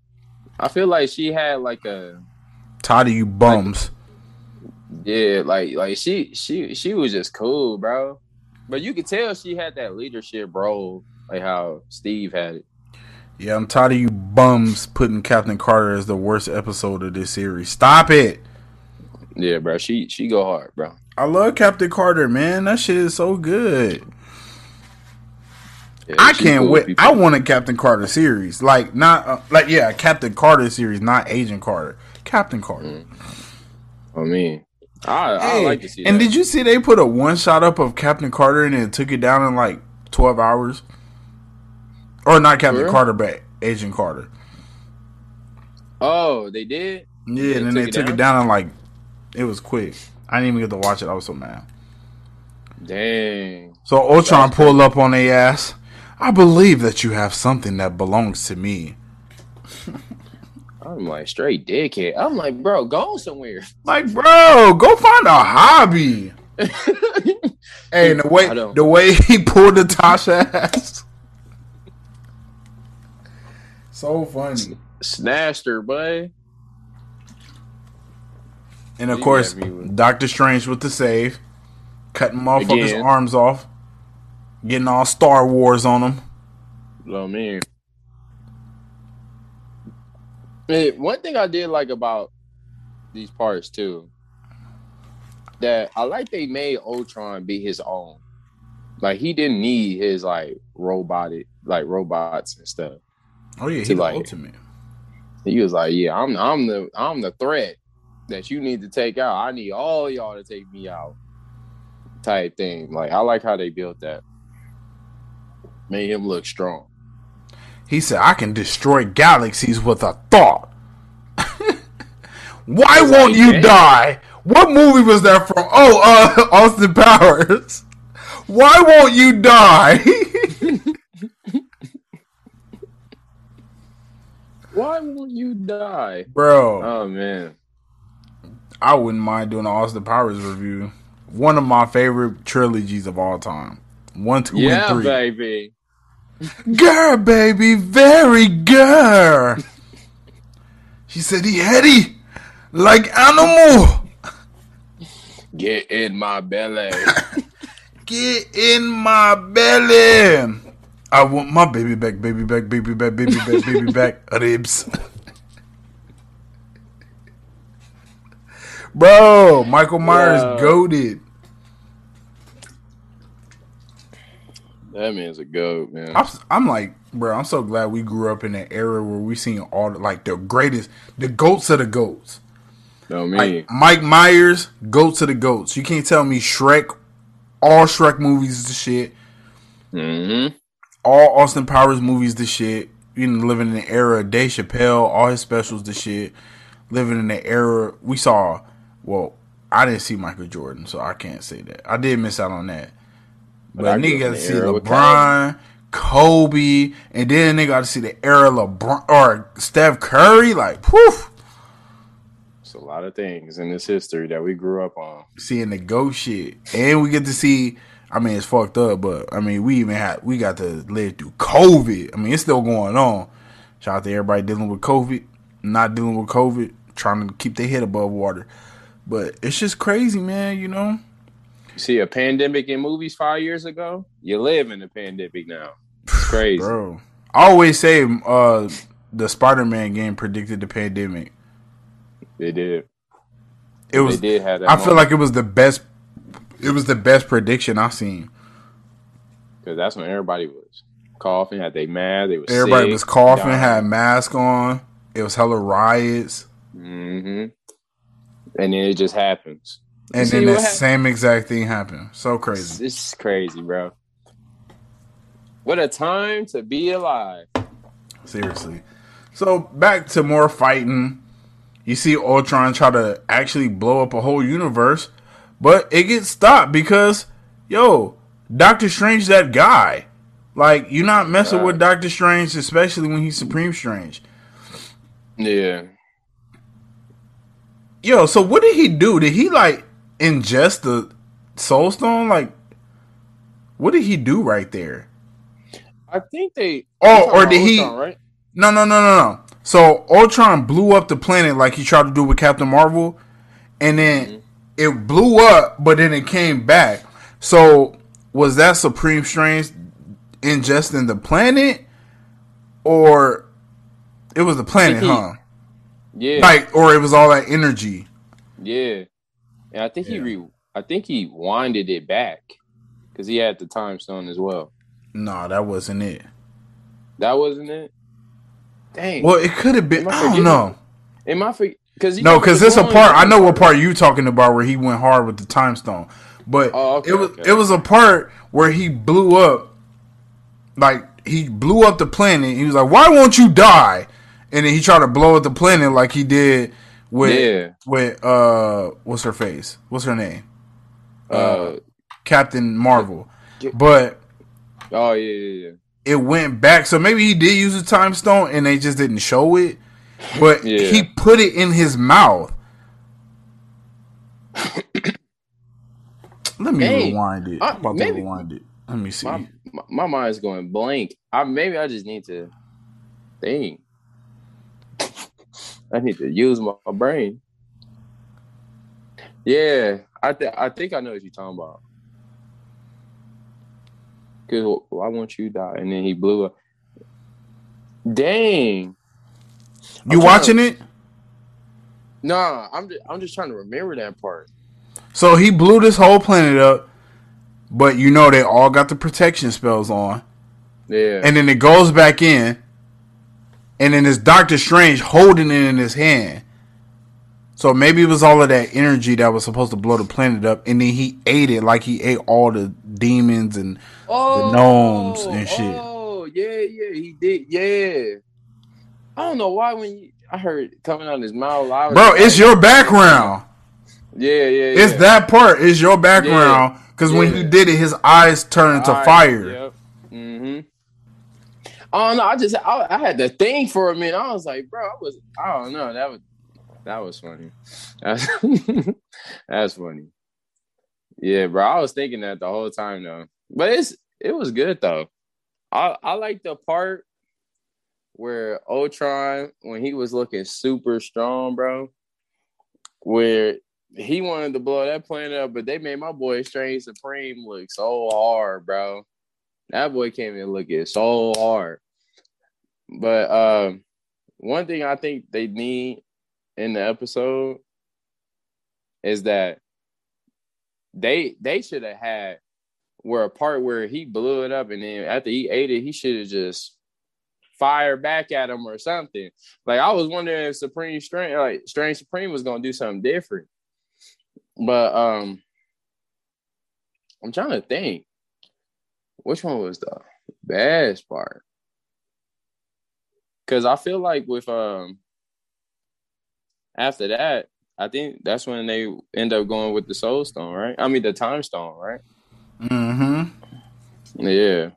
B: I feel like she had like a
A: Tired of you bums.
B: yeah, like like she she she was just cool, bro. But you could tell she had that leadership role, like how Steve had it.
A: Yeah, I'm tired of you bums putting Captain Carter as the worst episode of this series. Stop it.
B: Yeah, bro. She she go hard, bro.
A: I love Captain Carter, man. That shit is so good.
B: Yeah,
A: I can't
B: cool
A: wait. I want a Captain Carter series, like not uh, like yeah, Captain Carter series, not Agent Carter. Captain Carter.
B: I mean, I I like to see that.
A: and
B: that.
A: did you see they put a one shot up of Captain Carter and it took it down in like twelve hours? Or not Captain? Carter, but Agent Carter.
B: oh, they did.
A: Yeah, and then they took it down and like it was quick. I didn't even get to watch it. I was so mad.
B: Dang.
A: So Ultron pulled up on their ass. I believe that you have something that belongs to me. [LAUGHS]
B: I'm like straight dickhead. I'm like, bro, go somewhere. [LAUGHS]
A: Like, bro, go find a hobby. [LAUGHS] Hey, and the way the way he pulled the Tasha ass, so funny.
B: Snatched her, boy.
A: And of course,
B: me
A: Doctor Strange with the save, cutting motherfuckers'
B: Again.
A: arms off, getting all Star Wars on them.
B: Lo man. Hey, one thing I did like about these parts too, that I like they made Ultron be his own. Like he didn't need his like robotic like robots and stuff.
A: Oh yeah, the
B: like-
A: ultimate.
B: He was like, "Yeah, I'm I'm the I'm the threat that you need to take out. I need all y'all to take me out." Type thing. Like I like how they built that. Made him look strong.
A: He said, "I can destroy galaxies with a thought." [LAUGHS] Why won't you die? What movie was that from? Oh, uh, [LAUGHS] Austin Powers. Why won't you die? [LAUGHS]
B: Why won't you die?
A: Bro,
B: Oh man.
A: I wouldn't mind doing an Austin Powers review. One of my favorite trilogies of all time. One, two,
B: Yeah,
A: and three.
B: baby.
A: Girl, baby, very girl. she said he heady, like animal.
B: Get in my belly. [LAUGHS]
A: Get in my belly. I want my baby back, baby back, baby back, baby back, baby back, ribs. [LAUGHS] Bro, Michael Myers
B: Wow.
A: goaded.
B: that man's a goat, man.
A: I'm, I'm like, bro, I'm so glad we grew up in an era where we seen all the, like the greatest, the goats of the goats.
B: No me.
A: Like Mike Myers, goats of the goats. You can't tell me Shrek, all Shrek movies is the shit.
B: mm-hmm.
A: all Austin Powers movies the shit. You know, living in the era of Dave Chappelle, all his specials the shit. Living in the era we saw. Well, I didn't see Michael Jordan, so I can't say that. I did miss out on that. But,
B: I
A: nigga got to see LeBron, Kobe, and then they got to see the era LeBron or Steph Curry. Like, poof.
B: It's a lot of things in this history that we grew up on.
A: Seeing the ghost shit, and we get to see. I mean, it's fucked up, but I mean, we even had we got to live through COVID. I mean, it's still going on. Shout out to everybody dealing with COVID, not dealing with COVID, trying to keep their head above water. But it's just crazy, man. You know.
B: You see a pandemic in movies five years ago. You live in a pandemic now. It's [SIGHS] crazy,
A: bro. I always say, uh, the Spider-Man game predicted the pandemic.
B: They did.
A: It was. They did have that I moment. feel like it was the best. It was the best prediction I've seen.
B: Because that's when everybody was coughing, had they mad, they was
A: everybody
B: sick,
A: was coughing, dying. had mask on. It was hella riots.
B: Mm-hmm. And then it just happens.
A: And then the same exact thing happened. So crazy.
B: It's, it's crazy, bro. What a time to be alive.
A: Seriously. So back to more fighting. You see Ultron try to actually blow up a whole universe, but it gets stopped because, yo, Doctor Strange that guy. Like you're not messing with Doctor Strange, especially when he's Supreme Strange.
B: Yeah.
A: Yo, so what did he do? Did he like ingest the Soul Stone? Like, what did he do right there?
B: I think they.
A: Oh, or did he? right? No, no, no, no, no. So Ultron blew up the planet like he tried to do with Captain Marvel, and then mm-hmm. it blew up, but then it came back. So was that Supreme Strange ingesting the planet, or it was the planet, he, huh?
B: Yeah.
A: Like, or it was all that energy.
B: Yeah, and I think yeah. he re- I think he winded it back because he had the time stone as well.
A: No, that wasn't it.
B: That wasn't it. Dang.
A: Well, it could have been. I, I, don't know.
B: Am I for? Because
A: no, because this a part. I know what part you talking about where he went hard with the time stone, but oh, okay, it was okay. it was a part where he blew up, like he blew up the planet. He was like, "Why won't you die?" And then he tried to blow up the planet like he did with yeah. with uh what's her face? What's her name? Uh, uh Captain Marvel. But
B: oh yeah, yeah, yeah
A: it went back. So maybe he did use a time stone and they just didn't show it. But [LAUGHS] yeah. he put it in his mouth. [COUGHS] Let me hey, rewind it. I'm about maybe, to rewind it. Let me see.
B: My, my, mind's going blank. I maybe I just need to think. I need to use my, my brain. Yeah, I th- I think I know what you're talking about. Cause why won't you die? And then he blew up. Dang.
A: You watching to, it?
B: Nah, I'm just, I'm just trying to remember that part.
A: So he blew this whole planet up, but you know they all got the protection spells on.
B: Yeah.
A: And then it goes back in, and then it's Doctor Strange holding it in his hand. So maybe it was all of that energy that was supposed to blow the planet up, and then he ate it like he ate all the demons and oh, the gnomes and oh, shit.
B: Oh, yeah, yeah, he did. Yeah. I don't know why when you, I heard it coming out of his mouth.
A: Bro, like, it's your background.
B: Yeah, yeah, yeah.
A: It's that part. It's your background. Because yeah, when he did it, his eyes turned into eyes, fire.
B: Yep. Mm-hmm. I just I, I had to think for a minute. I was like, bro, I was I don't know. That was that was funny. That's, [LAUGHS] that's funny. Yeah, bro. I was thinking that the whole time though. But it's it was good though. I I like the part where Ultron when he was looking super strong, bro. Where he wanted to blow that planet up, but they made my boy Strange Supreme look so hard, bro. That boy came in looking so hard. But um, one thing I think they need in the episode is that they they should have had where a part where he blew it up and then after he ate it, he should have just fired back at him or something. Like I was wondering if Supreme Strange like Strange Supreme was gonna do something different. But um I'm trying to think. Which one was the best part? Cause I feel like with um after that, I think that's when they end up going with the Soul Stone, right? I mean, the Time Stone, right?
A: Mm-hmm.
B: Yeah.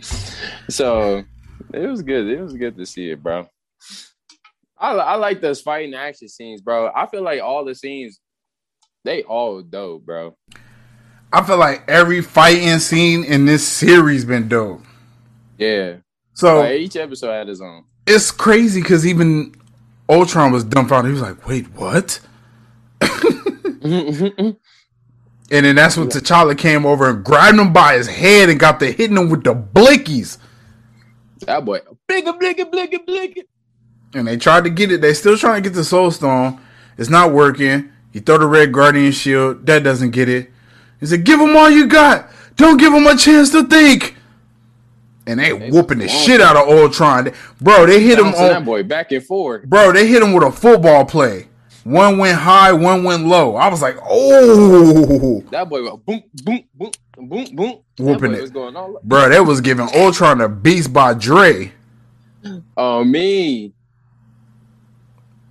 B: [LAUGHS] so it was good. It was good to see it, bro. I I like those fighting action scenes, bro. I feel like all the scenes, they all dope, bro.
A: I feel like every fighting scene in this series been dope.
B: Yeah.
A: So
B: Like, each episode had his own.
A: it's crazy because even Ultron was dumbfounded. He was like, "Wait, what?" [LAUGHS] And then that's when T'Challa came over and grabbed him by his head and got to hitting him with the blickies.
B: That boy, blinka, blinka, blinka, blinka.
A: And they tried to get it. They still trying to get the Soul Stone. It's not working. He throw the Red Guardian shield. That doesn't get it. He said, "Give him all you got. Don't give him a chance to think." And they, whooping the shit out of Ultron, bro. They hit him
B: Bouncing that
A: on,
B: boy back and forth.
A: bro. They hit him with a football play. One went high, one went low. I was like, oh,
B: That boy went boom, boom, boom, boom, boom.
A: Whooping it.
B: was going all
A: bro. They was giving Ultron a Beats by Dre.
B: Oh me.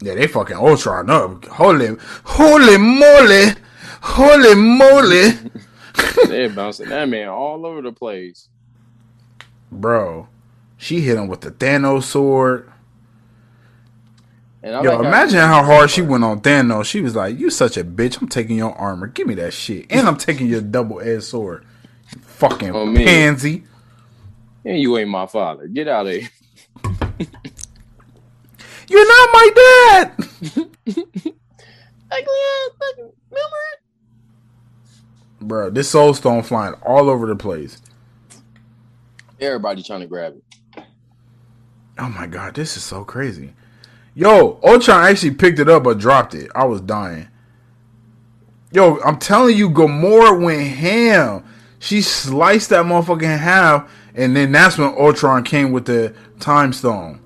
A: Yeah, they fucking Ultron up. Holy, holy moly, holy moly, [LAUGHS]
B: They're bouncing that man all over the place.
A: Bro. She hit him with the Thanos sword. Yo,
B: like
A: imagine how hard she went on Thanos. She was like, "You such a bitch. I'm taking your armor. Give me that shit, and I'm taking your double edged sword. You fucking
B: Oh, man.
A: pansy.
B: And you ain't my father. Get out of here. [LAUGHS]
A: You're not my dad." [LAUGHS] Bro, this soul stone flying all over the place.
B: Everybody trying to grab it.
A: Oh my god, this is so crazy. Yo, Ultron actually picked it up but dropped it. I was dying. Yo, I'm telling you, Gamora went ham. She sliced that motherfucker in half, and then that's when Ultron came with the time stone.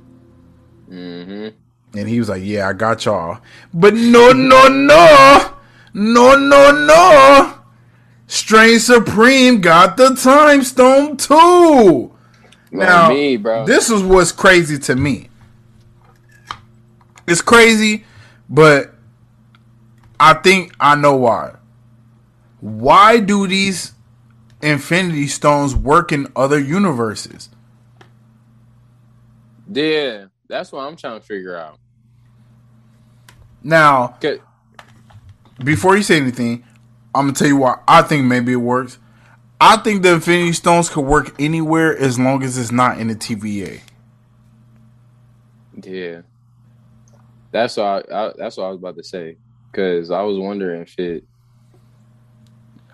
B: Mm-hmm.
A: And he was like, Yeah, I got y'all. But no, no, no. No, no, no. Strange Supreme got the time stone too. Now,
B: me, bro.
A: this is what's crazy to me. It's crazy, but I think I know why. Why do these Infinity Stones work in other universes?
B: yeah, that's what I'm trying to figure out.
A: Now, before you say anything, I'm gonna tell you why I think maybe it works. I think the Infinity Stones could work anywhere as long as it's not in the TVA.
B: Yeah, that's what I, I that's what I was about to say. Because I was wondering if it,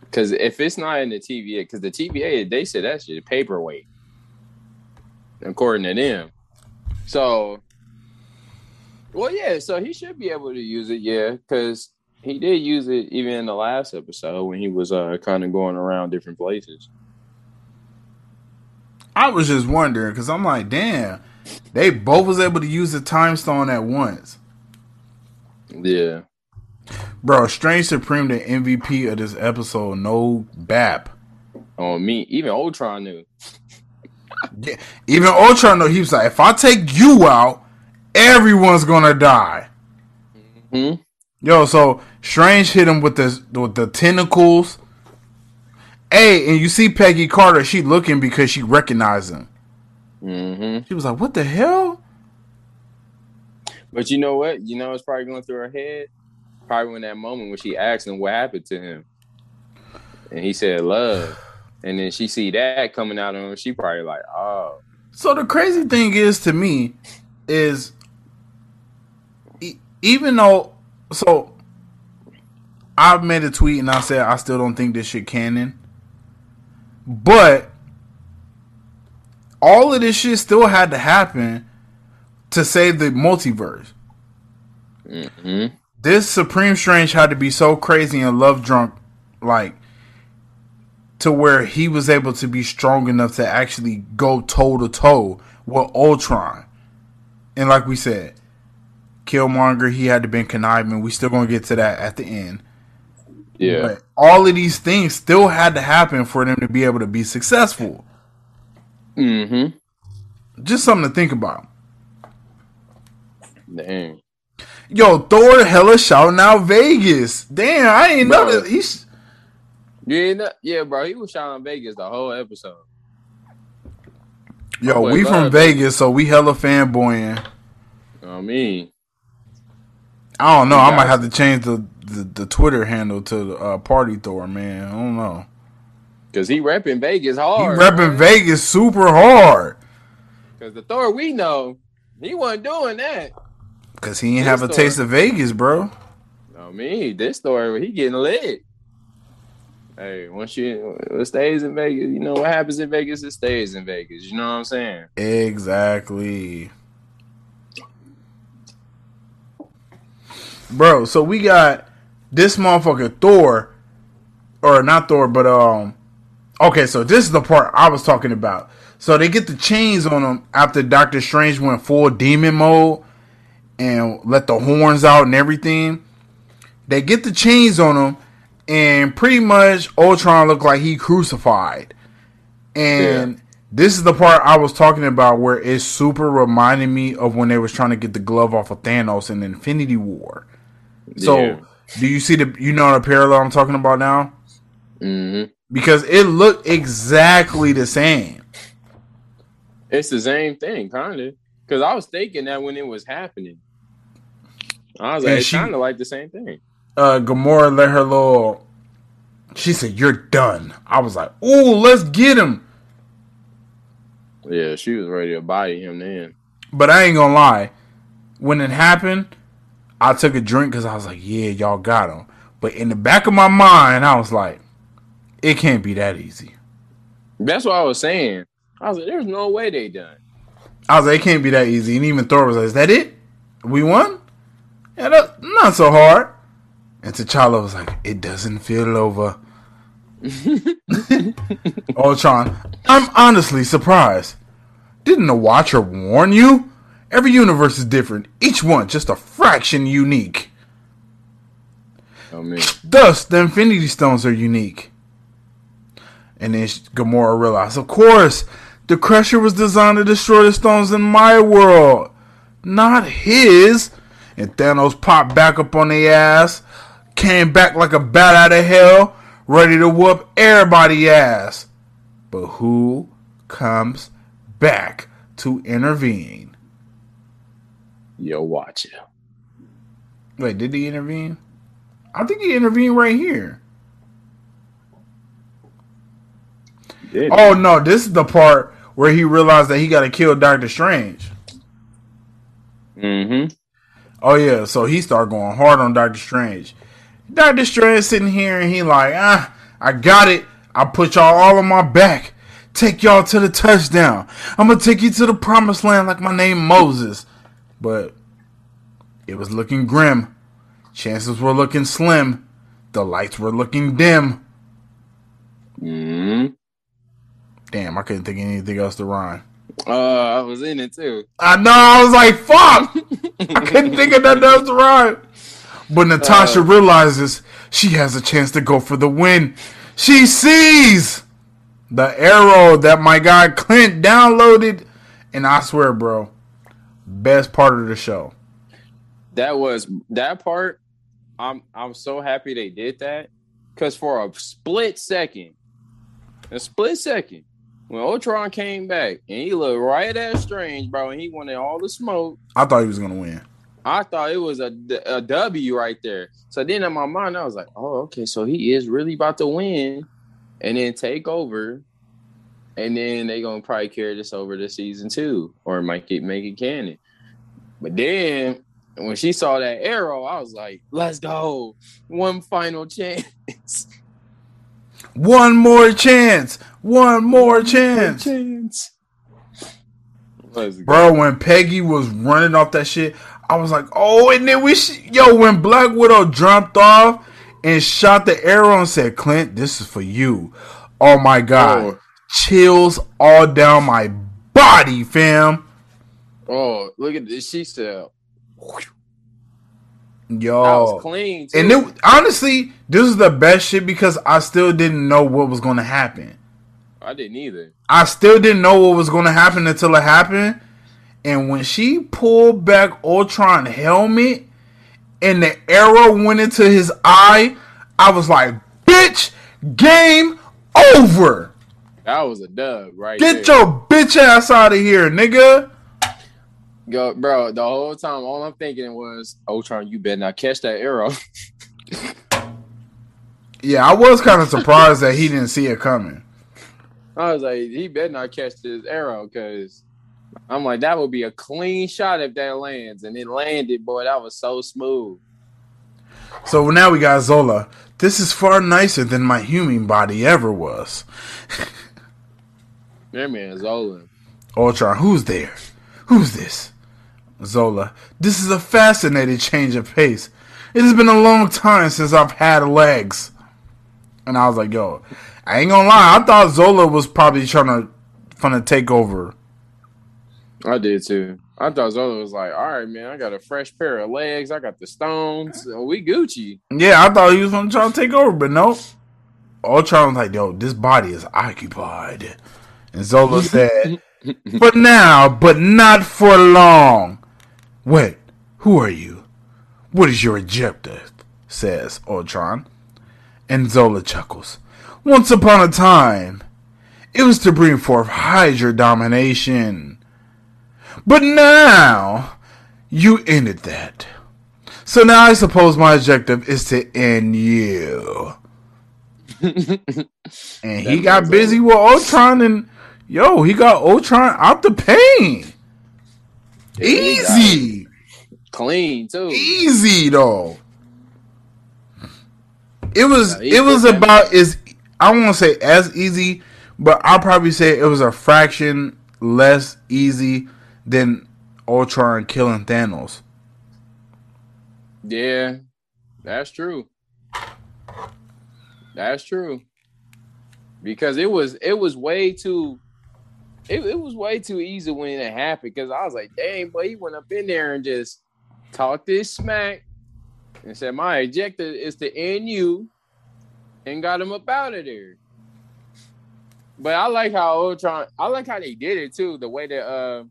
B: because if it's not in the TVA, because the TVA they said that shit paperweight, according to them. So, well, yeah. So he should be able to use it, yeah, because he did use it even in the last episode when he was uh kind of going around different places.
A: I was just wondering because I'm like, damn, they both was able to use the time stone at once.
B: Yeah,
A: Bro, Strange Supreme, the MVP of this episode, no BAP.
B: on me, even Ultron knew.
A: Yeah, Even Ultron, knew. he was like, if I take you out, everyone's gonna die.
B: Hmm.
A: Yo, so Strange hit him with the with the tentacles. Hey, and you see Peggy Carter, she looking because she recognized him.
B: Mm-hmm.
A: She was like, "What the hell?"
B: But you know what? You know it's probably going through her head. Probably in that moment when she asked him what happened to him, and he said love, and then she see that coming out of him. She probably like, oh,
A: So the crazy thing is to me is e- even though so I made a tweet and I said I still don't think this shit canon. But all of this shit still had to happen to save the multiverse.
B: mm-hmm.
A: This Supreme Strange had to be so crazy and love drunk like to where he was able to be strong enough to actually go toe to toe with Ultron. And like we said, Killmonger, he had to been conniving. We still gonna get to that at the end.
B: yeah,
A: But all of these things still had to happen for them to be able to be successful.
B: mm-hmm.
A: Just something to think about.
B: Dang,
A: Yo, Thor hella shouting out Vegas. Damn, I ain't know that. He's,
B: yeah, no- yeah, bro. He was shouting Vegas the whole episode.
A: yo,
B: boy
A: we from Vegas, so we hella fanboying.
B: I mean,
A: I don't know. I might have to change the, the, the Twitter handle to uh, Party Thor, man. I don't know.
B: Cause he repping Vegas hard.
A: He repping Vegas super hard.
B: Cause the Thor we know, he wasn't doing that.
A: Cause he didn't have a Thor. taste of Vegas, bro.
B: No, me this Thor he getting lit. Hey, once you it stays in Vegas, you know what happens in Vegas, it stays in Vegas. You know what I'm saying?
A: Exactly. Bro, so we got this motherfucker Thor, or not Thor, but um, okay, so this is the part I was talking about. So they get the chains on them after Doctor Strange went full demon mode and let the horns out and everything. They get the chains on him and pretty much Ultron looked like he crucified. And yeah. this is the part I was talking about where it super reminded me of when they was trying to get the glove off of Thanos in Infinity War. So, yeah. do you see the you know the parallel I'm talking about now?
B: Mm-hmm.
A: Because it looked exactly the same.
B: It's the same thing, kind of. Because I was thinking that when it was happening, I was like, it's kind of like the same thing
A: uh, Gamora let her little. She said, "You're done." I was like, "Ooh, let's get him."
B: Yeah, she was ready to body him then.
A: But I ain't gonna lie, when it happened, I took a drink because I was like, "Yeah, y'all got him." But in the back of my mind, I was like, "It can't be that easy."
B: That's what I was saying. I was like, "There's no way they done."
A: I was like, "It can't be that easy." And even Thor was like, "Is that it? We won?" Yeah, not so hard. And T'Challa was like, "It doesn't feel over." [LAUGHS] Ultron, I'm honestly surprised. Didn't the Watcher warn you? Every universe is different. Each one just a fraction unique.
B: Oh man.
A: Thus, the Infinity Stones are unique. And then Gamora realized, of course, the Crusher was designed to destroy the stones in my world, not his. And Thanos popped back up on the ass came back like a bat out of hell, ready to whoop everybody ass. But who comes back to intervene?
B: Yo, watch it.
A: Wait, did he intervene? I think he intervened right here. Did oh he? no, this is the part where he realized that he got to kill Doctor Strange.
B: Mm-hmm.
A: Oh yeah, so he started going hard on Doctor Strange. Doctor Strange sitting here and he like, ah, I got it. I put y'all all on my back. Take y'all to the touchdown. I'm gonna take you to the promised land like my name Moses. But it was looking grim. Chances were looking slim. The lights were looking dim.
B: Mm-hmm.
A: Damn, I couldn't think of anything else to rhyme.
B: Uh, I was in it too.
A: I know. I was like, "Fuck!" [LAUGHS] I couldn't think of nothing else to rhyme. But Natasha uh, realizes she has a chance to go for the win. She sees the arrow that my guy Clint downloaded, and I swear, bro, best part of the show.
B: That was that part. I'm I'm so happy they did that because for a split second, a split second, when Ultron came back and he looked right at Strange, bro, and he wanted all the smoke.
A: I thought he was gonna win.
B: I thought it was a, a W right there. So then in my mind, I was like, oh, okay, so he is really about to win and then take over. And then they gonna probably carry this over to season two or might get make it canon. But then when she saw that arrow, I was like, let's go. One final chance. [LAUGHS]
A: One more chance. One more chance.
B: chance.
A: Bro, when Peggy was running off that shit, I was like, oh, and then we, sh- yo, when Black Widow jumped off and shot the arrow and said, Clint, this is for you. Oh my God. Oh. Chills all down my body, fam.
B: Oh, look at this. She said,
A: Yo,
B: clean. Too.
A: And it, honestly, this is the best shit because I still didn't know what was going to happen.
B: I didn't either.
A: I still didn't know what was going to happen until it happened. And when she pulled back Ultron helmet and the arrow went into his eye, I was like, bitch, game over.
B: That was a dub, right?
A: Get there. your bitch ass out of here, nigga.
B: Go, bro. The whole time, all I'm thinking was, Ultron, you better not catch that arrow. [LAUGHS]
A: Yeah, I was kind of surprised that he didn't see it coming.
B: I was like, he better not catch this arrow because I'm like, that would be a clean shot if that lands. And it landed, boy. That was so smooth.
A: So now we got Zola. This is far nicer than my human body ever was. [LAUGHS]
B: That man Zola.
A: Ultron, who's there? Who's this? Zola, this is a fascinating change of pace. It has been a long time since I've had legs. And I was like, yo, I ain't gonna lie, I thought Zola was probably trying to trying to take over.
B: I did too. I thought Zola was like, all right, man, I got a fresh pair of legs. I got the stones. Oh, we Gucci.
A: Yeah, I thought he was gonna try to take over, but no. Ultron was like, yo, this body is occupied. And Zola [LAUGHS] said, For now, but not for long. Wait, who are you? What is your objective? says Ultron. And Zola chuckles. Once upon a time, it was to bring forth Hydra domination. But now, you ended that. So now I suppose my objective is to end you. [LAUGHS] and he got busy with Ultron and yo, he got Ultron out the pain. Easy.
B: Clean too.
A: Easy though. It was
B: Yeah,
A: it was about as I won't say as easy, but I'll probably say it was a fraction less easy than Ultron killing Thanos.
B: Yeah, that's true. That's true. Because it was it was way too it, it was way too easy when it happened because I was like, dang, but he went up in there and just talked this smack and said, My objective is to end you and got him up out of there. But I like how Ultron I like how they did it too, the way that uh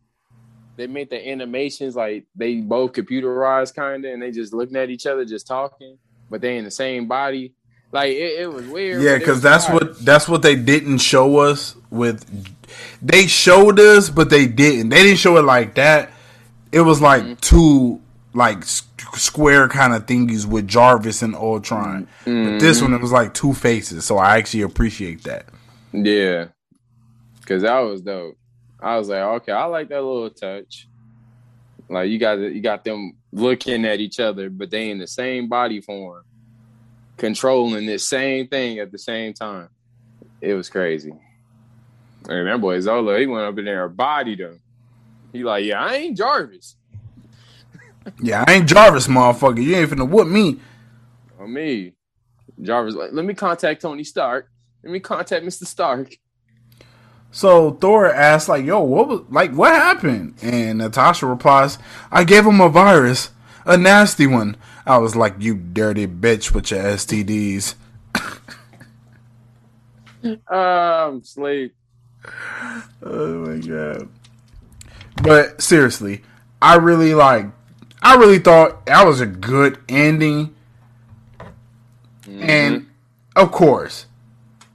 B: they made the animations like they both computerized kind of and they just looking at each other just talking but they in the same body like it, it was weird
A: Yeah, because that's
B: fire.
A: what that's what they didn't show us with. They showed us, but they didn't. They didn't show it like that. It was like
B: Mm-hmm.
A: two like square kind of thingies with Jarvis and Ultron. But this
B: Mm-hmm.
A: one it was like two faces, so I actually appreciate that.
B: yeah because that was dope i was like okay i like that little touch like you got you got them looking at each other but they in the same body form controlling this same thing at the same time it was crazy and that boy zola he went up in there and bodied him he like yeah i ain't jarvis
A: Yeah, I ain't Jarvis, motherfucker. You ain't finna whoop me.
B: on me. Jarvis, like, let me contact Tony Stark. Let me contact Mr. Stark.
A: So Thor asks, like, yo, what was like what happened? And Natasha replies, I gave him a virus, a nasty one. I was like, you dirty bitch with your STDs. [LAUGHS]
B: Um, sleep. [LAUGHS]
A: Oh my god. But seriously, I really like I really thought that was a good ending. And of course,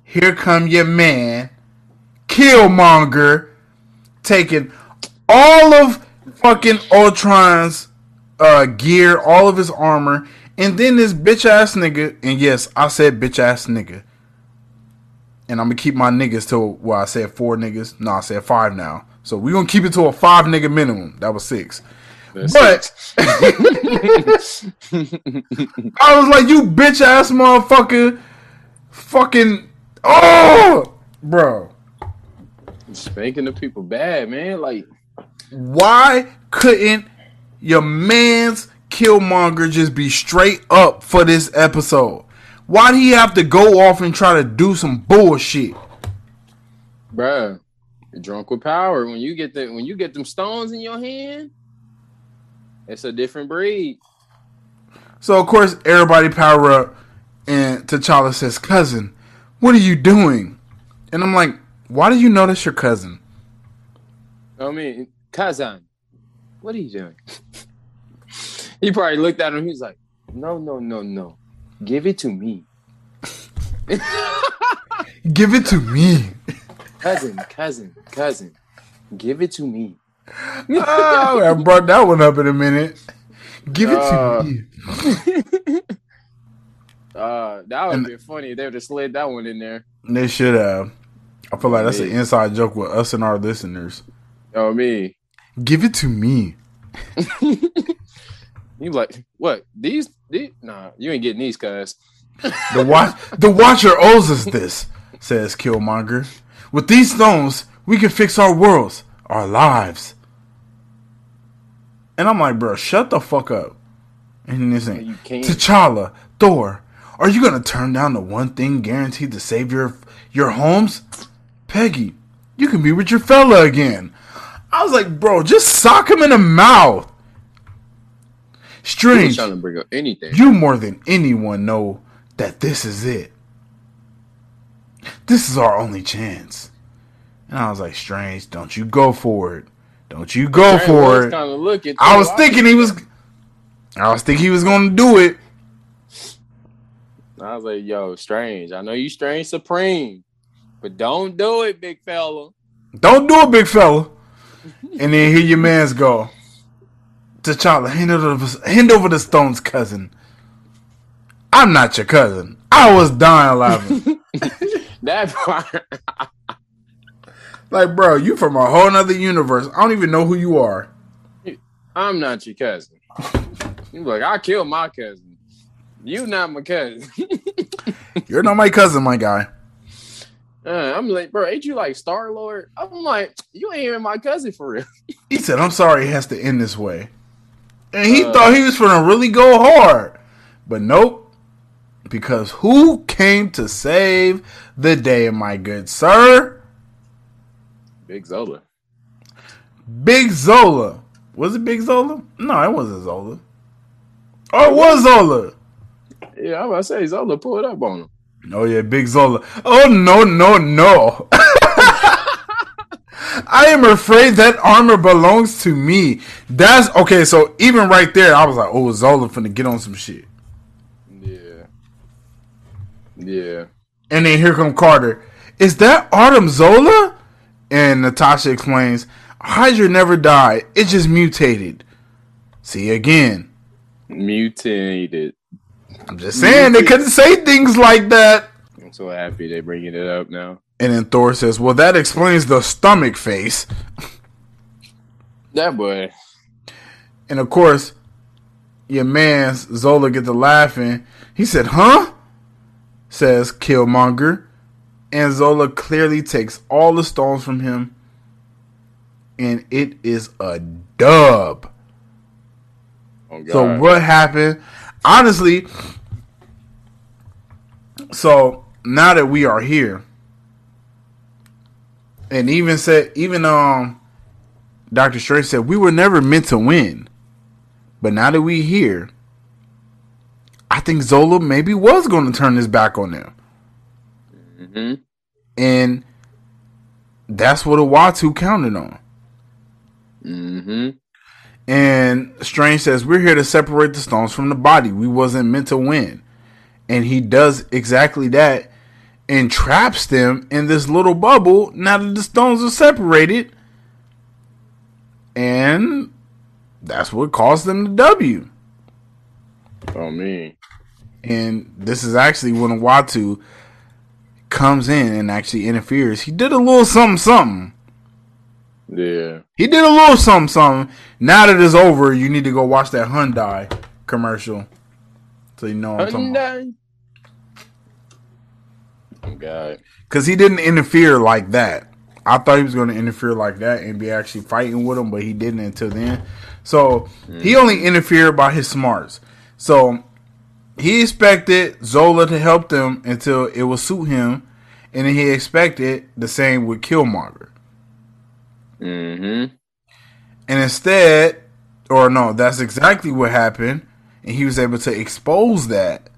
A: here come your man, Killmonger, taking all of fucking Ultron's uh, gear, all of his armor, and then this bitch ass nigga, and yes, I said bitch ass nigga. And I'm gonna keep my niggas to well, I said four niggas. No, I said five now. So we gonna keep it to a five nigga minimum. That was six.
B: That's
A: But [LAUGHS] I was like, you bitch ass motherfucker, fucking oh, bro.
B: spanking the people bad, man. Like,
A: Why couldn't your man's Killmonger just be straight up for this episode? Why do he have to go off and try to do some bullshit?
B: bruh, you're drunk with power. When you get the when you get them stones in your hand, it's a different breed.
A: So of course everybody power up, and T'Challa says, "Cousin, what are you doing?" And I'm like, "Why do you know that's your cousin?"
B: I mean, Kazan, what are you doing? [LAUGHS] he probably looked at him. He's like, no, no, no, no. Give it to me.
A: Give it to me.
B: cousin, cousin, cousin. Give it to me.
A: oh, I brought that one up in a minute. Give it
B: Uh,
A: to me. [LAUGHS]
B: Uh, that would have funny. They would have slid that one in there.
A: They should have. I feel like that's an inside joke with us and our listeners.
B: Oh me.
A: Give it to me. [LAUGHS]
B: You like what? These? these? Nah, you ain't getting these, cuz.
A: The watch the Watcher owes us this, says Killmonger. With these stones, we can fix our worlds, our lives. And I'm like, bro, shut the fuck up. And this
B: can't.
A: T'Challa, Thor, are you gonna turn down the one thing guaranteed to save your your homes? Peggy, you can be with your fella again. I was like, bro, just sock him in the mouth. Strange.
B: trying to bring up anything.
A: You more than anyone know that this is it. This is our only chance. And I was like, Strange, don't you go for it. Don't you go for it.
B: Kind of looking.
A: I was thinking he was I was thinking he was gonna do it.
B: I was like, "Yo, strange. I know you strange supreme, but don't do it, big fella."
A: Don't do it, big fella. And then hear your mans go. T'Challa, hand over, hand over the stones, cousin. I'm not your cousin. I was dying laughing. [LAUGHS]
B: That part.
A: like, bro, you from a whole nother universe. I don't even know who you are.
B: I'm not your cousin. You like, I killed my cousin. You not my cousin. [LAUGHS]
A: You're not my cousin, my guy.
B: Uh, I'm like, bro, ain't you like Star Lord? I'm like, you ain't even my cousin for real.
A: He said, I'm sorry it has to end this way. And he
B: Uh.
A: thought he was going to really go hard. But nope. Because who came to save the day, my good sir?
B: Big Zola.
A: Big Zola. Was it Big Zola? No, it wasn't Zola. Oh, it was Zola.
B: Yeah, I'm about to say Zola pulled up on him.
A: Oh, yeah, Big Zola. Oh, no, no, no. I am afraid that armor belongs to me. That's okay. So even right there, I was like, "Oh, Zola finna get on some shit."
B: Yeah. Yeah.
A: And then here come Carter. Is that Arnim Zola? And Natasha explains, Hydra never died. It just mutated. See again.
B: Mutated.
A: I'm just saying they couldn't say things like that.
B: I'm so happy they're bringing it up now.
A: And then Thor says, Well, that explains the stomach face.
B: That boy.
A: And of course, your man Zola gets to laughing. He said, Huh? Says Killmonger. And Zola clearly takes all the stones from him. And it is a dub.
B: Oh God.
A: So what happened? Honestly, so now that we are here, and even said even um Doctor Strange said we were never meant to win. But now that we here, I think Zola maybe was going to turn his back on them.
B: hmm
A: And that's what Uatu counted on.
B: Mm-hmm.
A: And Strange says, We're here to separate the stones from the body. We wasn't meant to win. And he does exactly that and traps them in this little bubble now that the stones are separated. And that's what caused them the W.
B: Oh me.
A: And this is actually when Uatu comes in and actually interferes. He did a little something something.
B: Yeah.
A: He did a little something something. Now that it's over, you need to go watch that Hyundai commercial. So you know what I'm talking about.
B: God.
A: Because he didn't interfere like that. I thought he was going to interfere like that and be actually fighting with him, but he didn't until then. So he only interfered by his smarts. So he expected Zola to help them until it would suit him, and then he expected the same with Killmonger.
B: Mm hmm
A: And instead, or no, that's exactly what happened, and he was able to expose that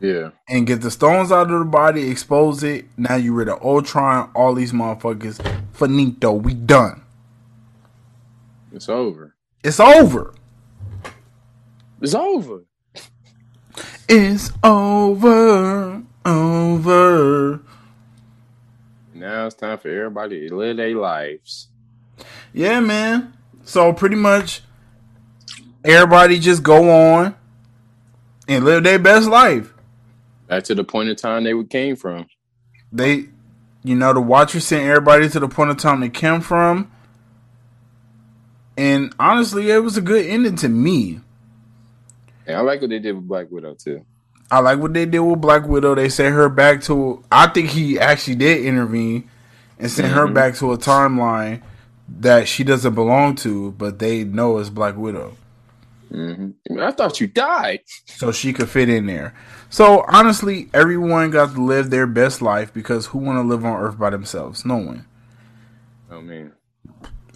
B: Yeah.
A: and get the stones out of the body, expose it. Now you rid of Ultron, all these motherfuckers. Finito, we done.
B: It's over.
A: It's over.
B: It's over.
A: It's over. Over.
B: Now it's time for everybody to live their lives.
A: Yeah, man. So pretty much everybody just go on and live their best life.
B: Back to the point of time they came from.
A: They, you know, the Watcher sent everybody to the point of time they came from. And honestly, it was a good ending to me.
B: And I like what they did with Black Widow too.
A: I like what they did with Black Widow. They sent her back to. I think he actually did intervene and sent mm-hmm. her back to a timeline that she doesn't belong to, but they know it's Black Widow.
B: Mm-hmm. I thought you died.
A: So she could fit in there. So honestly, everyone got to live their best life because who want to live on Earth by themselves? No one.
B: Oh man.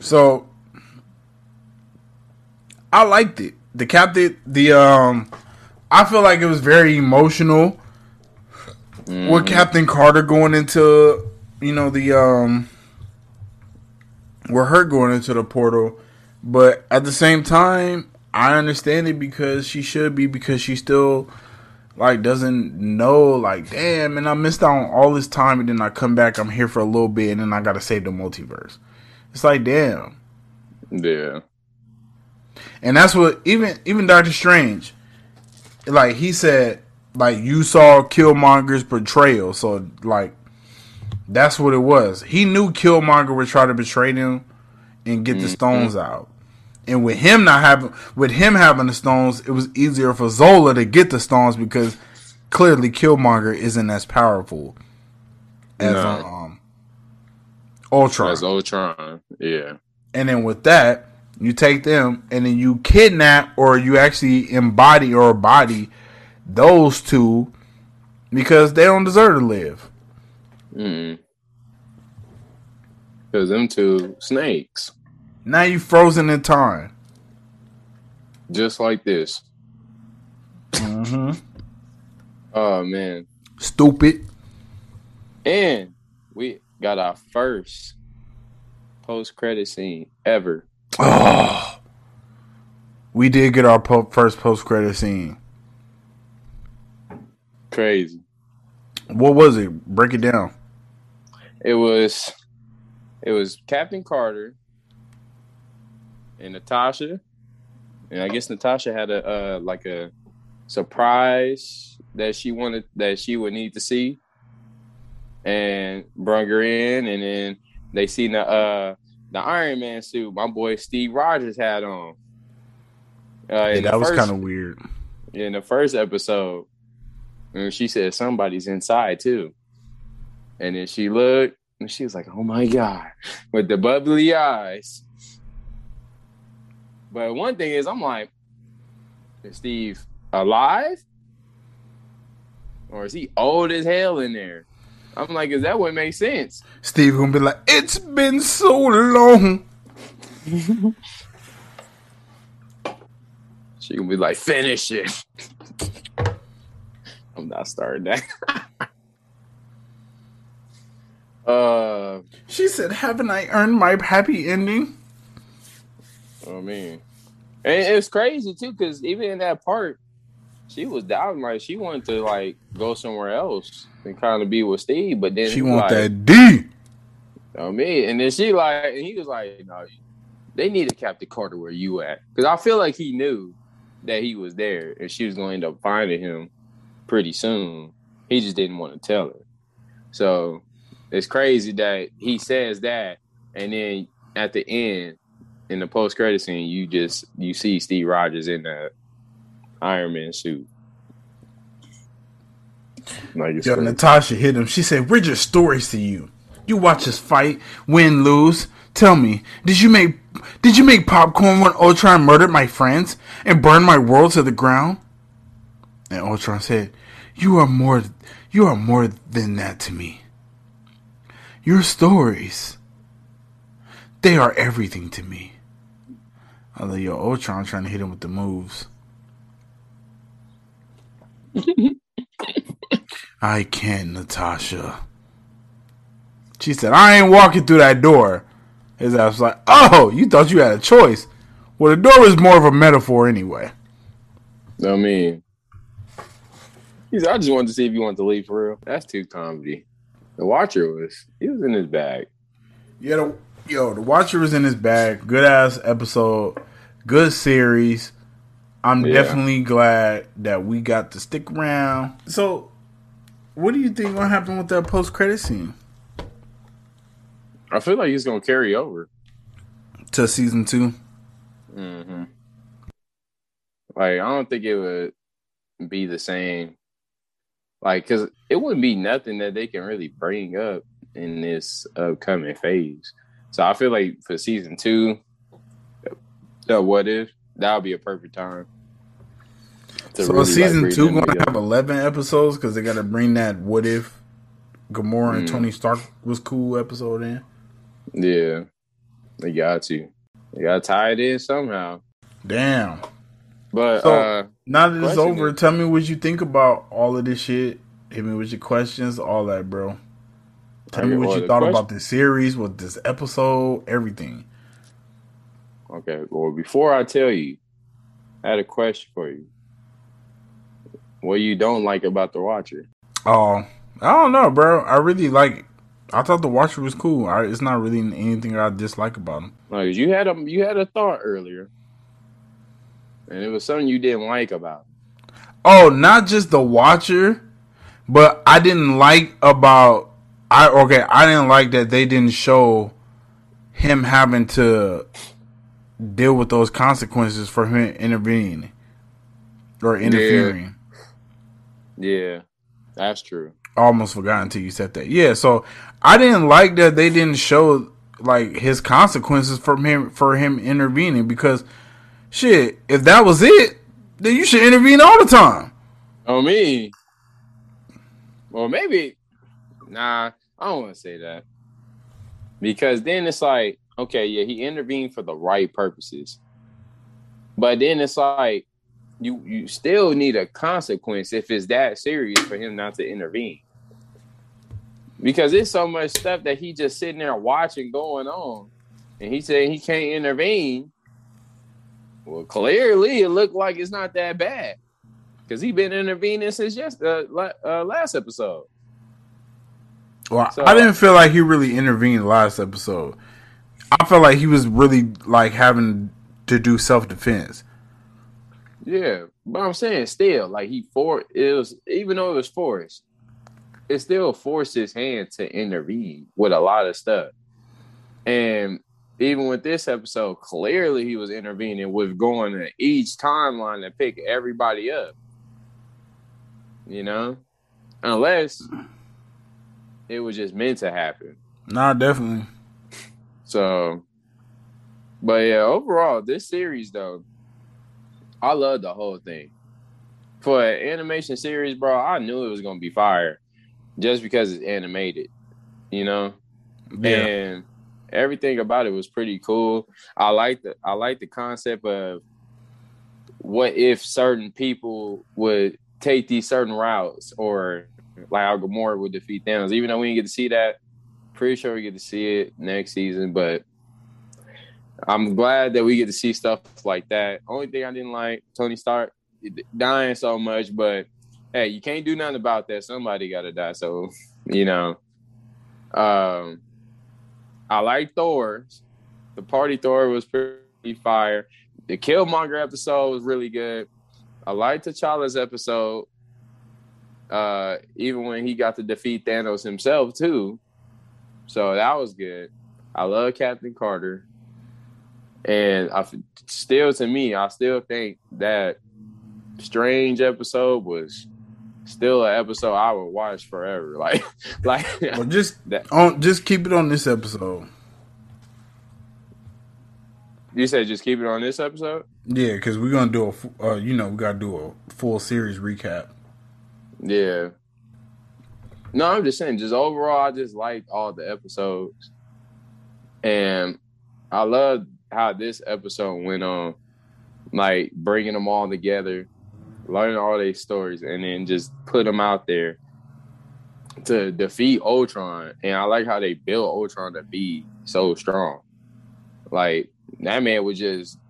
A: So I liked it. The captain, the um, I feel like it was very emotional mm-hmm. with Captain Carter going into you know the um, with her going into the portal, but at the same time, I understand it because she should be because she still like doesn't know like damn and I missed out on all this time and then I come back I'm here for a little bit and then I gotta save the multiverse. It's like damn.
B: Yeah.
A: And that's what even even Doctor Strange, like he said, like you saw Killmonger's portrayal, so like that's what it was. He knew Killmonger would try to betray them and get mm-hmm. the stones out. And with him not having with him having the stones, it was easier for Zola to get the stones because clearly Killmonger isn't as powerful as no. um Ultron.
B: As Ultron, yeah.
A: And then with that, you take them and then you kidnap or you actually embody or body those two because they don't deserve to live.
B: Mm. Because them two snakes.
A: Now you frozen in time.
B: Just like this.
A: Mm-hmm.
B: oh man.
A: Stupid.
B: And we got our first post credit scene ever
A: Oh, we did get our po- first post credit scene.
B: Crazy.
A: What was it? Break it down.
B: It was, it was Captain Carter and Natasha, and I guess Natasha had a uh, like a surprise that she wanted that she would need to see, and brought her in, and then they seen the uh the Iron Man suit my boy Steve Rogers had on.
A: Uh, yeah, that was kind of weird.
B: In the first episode, and she said somebody's inside too, and then she looked and she was like, "Oh my god," [LAUGHS] with the bubbly eyes. But one thing is, I'm like, is Steve alive, or is he old as hell in there? I'm like, is that what makes sense?
A: Steve gonna be like, it's been so long. [LAUGHS]
B: she gonna be like, finish it. [LAUGHS] I'm not starting that. [LAUGHS] uh,
A: she said, "Haven't I earned my happy ending?"
B: I mean, and it's crazy too, because even in that part, she was down like she wanted to like go somewhere else and kind of be with Steve, but then
A: she want
B: like,
A: that D. You
B: know me, and then she like, and he was like, "No, they needed Captain Carter where you at," because I feel like he knew that he was there, and she was going to end up finding him pretty soon. He just didn't want to tell her. So it's crazy that he says that, and then at the end, in the post credit scene, you just you see Steve Rogers in the Iron Man suit.
A: Like Yo, Natasha hit him. She said, "We're just stories to you. You watch us fight, win, lose. Tell me, did you make did you make popcorn when Ultron murdered my friends and burned my world to the ground?" And Ultron said, "You are more you are more than that to me. Your stories, they are everything to me." I love your Ultron trying to hit him with the moves. [LAUGHS] I can't, Natasha. She said, I ain't walking through that door. His ass was like, Oh, you thought you had a choice. Well, the door is more of a metaphor anyway.
B: I mean, he's, I just wanted to see if you wanted to leave for real. That's too comedy. The Watcher was, he was in his bag.
A: Yeah, the, Yo, The Watcher was in his bag. Good ass episode. Good series. I'm
B: Yeah.
A: definitely glad that we got to stick around. So, what do you think gonna happen with that post credit scene
B: I feel like he's gonna carry over.
A: to season two?
B: hmm Like I don't think it would be the same. Like, cause it wouldn't be nothing that they can really bring up in this upcoming phase. So I feel like for season two, the what if that would be a perfect time.
A: So,
B: really,
A: season
B: bring
A: two gonna have eleven episodes because they got to bring that "What if Gamora and
B: Mm.
A: Tony Stark was cool" episode in.
B: Yeah, they got to. They got to tie it in somehow.
A: Damn.
B: But
A: So-
B: uh,
A: Now that it's over,
B: is-
A: tell me what you think about all of this shit. Hit me with your questions, all that, bro. Tell me what you thought
B: question-
A: about this series, with this episode, everything.
B: Okay. Well, before I tell you, I had a question for you. What you don't like about the Watcher?
A: Oh, I don't know, bro. I really like. I thought the Watcher was cool. I, it's not really anything I dislike about him.
B: Like you had a you had a thought earlier, and it was something you didn't like about. it.
A: Oh, not just the Watcher, but I didn't like about. I okay. I didn't like that they didn't show him having to deal with those consequences for him intervening or interfering.
B: Yeah, that's true.
A: Almost forgot until you said that. Yeah, so I didn't like that they didn't show like his consequences from him for him intervening because shit, if that was it, then you should intervene all the time.
B: Oh me. Well, maybe. Nah, I don't want to say that because then it's like, okay, yeah, he intervened for the right purposes, but then it's like you you still need a consequence if it's that serious for him not to intervene. Because there's so much stuff that he just sitting there watching going on, and he said he can't intervene. Well, clearly it looked like it's not that bad because he been intervening since just uh, uh, last episode.
A: Well,
B: So-
A: I didn't feel like he really intervened last episode. I felt like he was really like having to do self defense.
B: Yeah, but I'm saying still, like he for it was even though it was forced, it still forced his hand to intervene with a lot of stuff. And even with this episode, clearly he was intervening with going to each timeline to pick everybody up. You know, unless it was just meant to happen.
A: Nah, definitely.
B: So, but yeah, overall, this series though, I love the whole thing. For an animation series, bro, I knew it was gonna be fire, just because it's animated, you know.
A: Yeah.
B: And everything about it was pretty cool. I like the I like the concept of what if certain people would take these certain routes, or like how Gamora would defeat Thanos. Even though we didn't get to see that, pretty sure we get to see it next season. But I'm glad that we get to see stuff like that. Only thing I didn't like Tony Stark dying so much, but hey, you can't do nothing about that. Somebody got to die. So you know, um, I like Thor. The party Thor was pretty fire. The Killmonger episode was really good. I liked T'Challa's episode. Uh, even when he got to defeat Thanos himself too. So that was good. I love Captain Carter. And I still to me, I still think that Strange episode was still an episode I would watch forever. [LAUGHS] Like like
A: Well, just
B: That-
A: on, just keep it on this episode.
B: you said just keep it on this episode?
A: Yeah, because we're gonna do a, uh, you know, we gotta do a full series recap.
B: Yeah. No, I'm just saying, just overall, I just liked all the episodes. And I love how this episode went on, like bringing them all together, learning all these stories, and then just put them out there to defeat Ultron. And I like how they built Ultron to be so strong. Like, that man was just,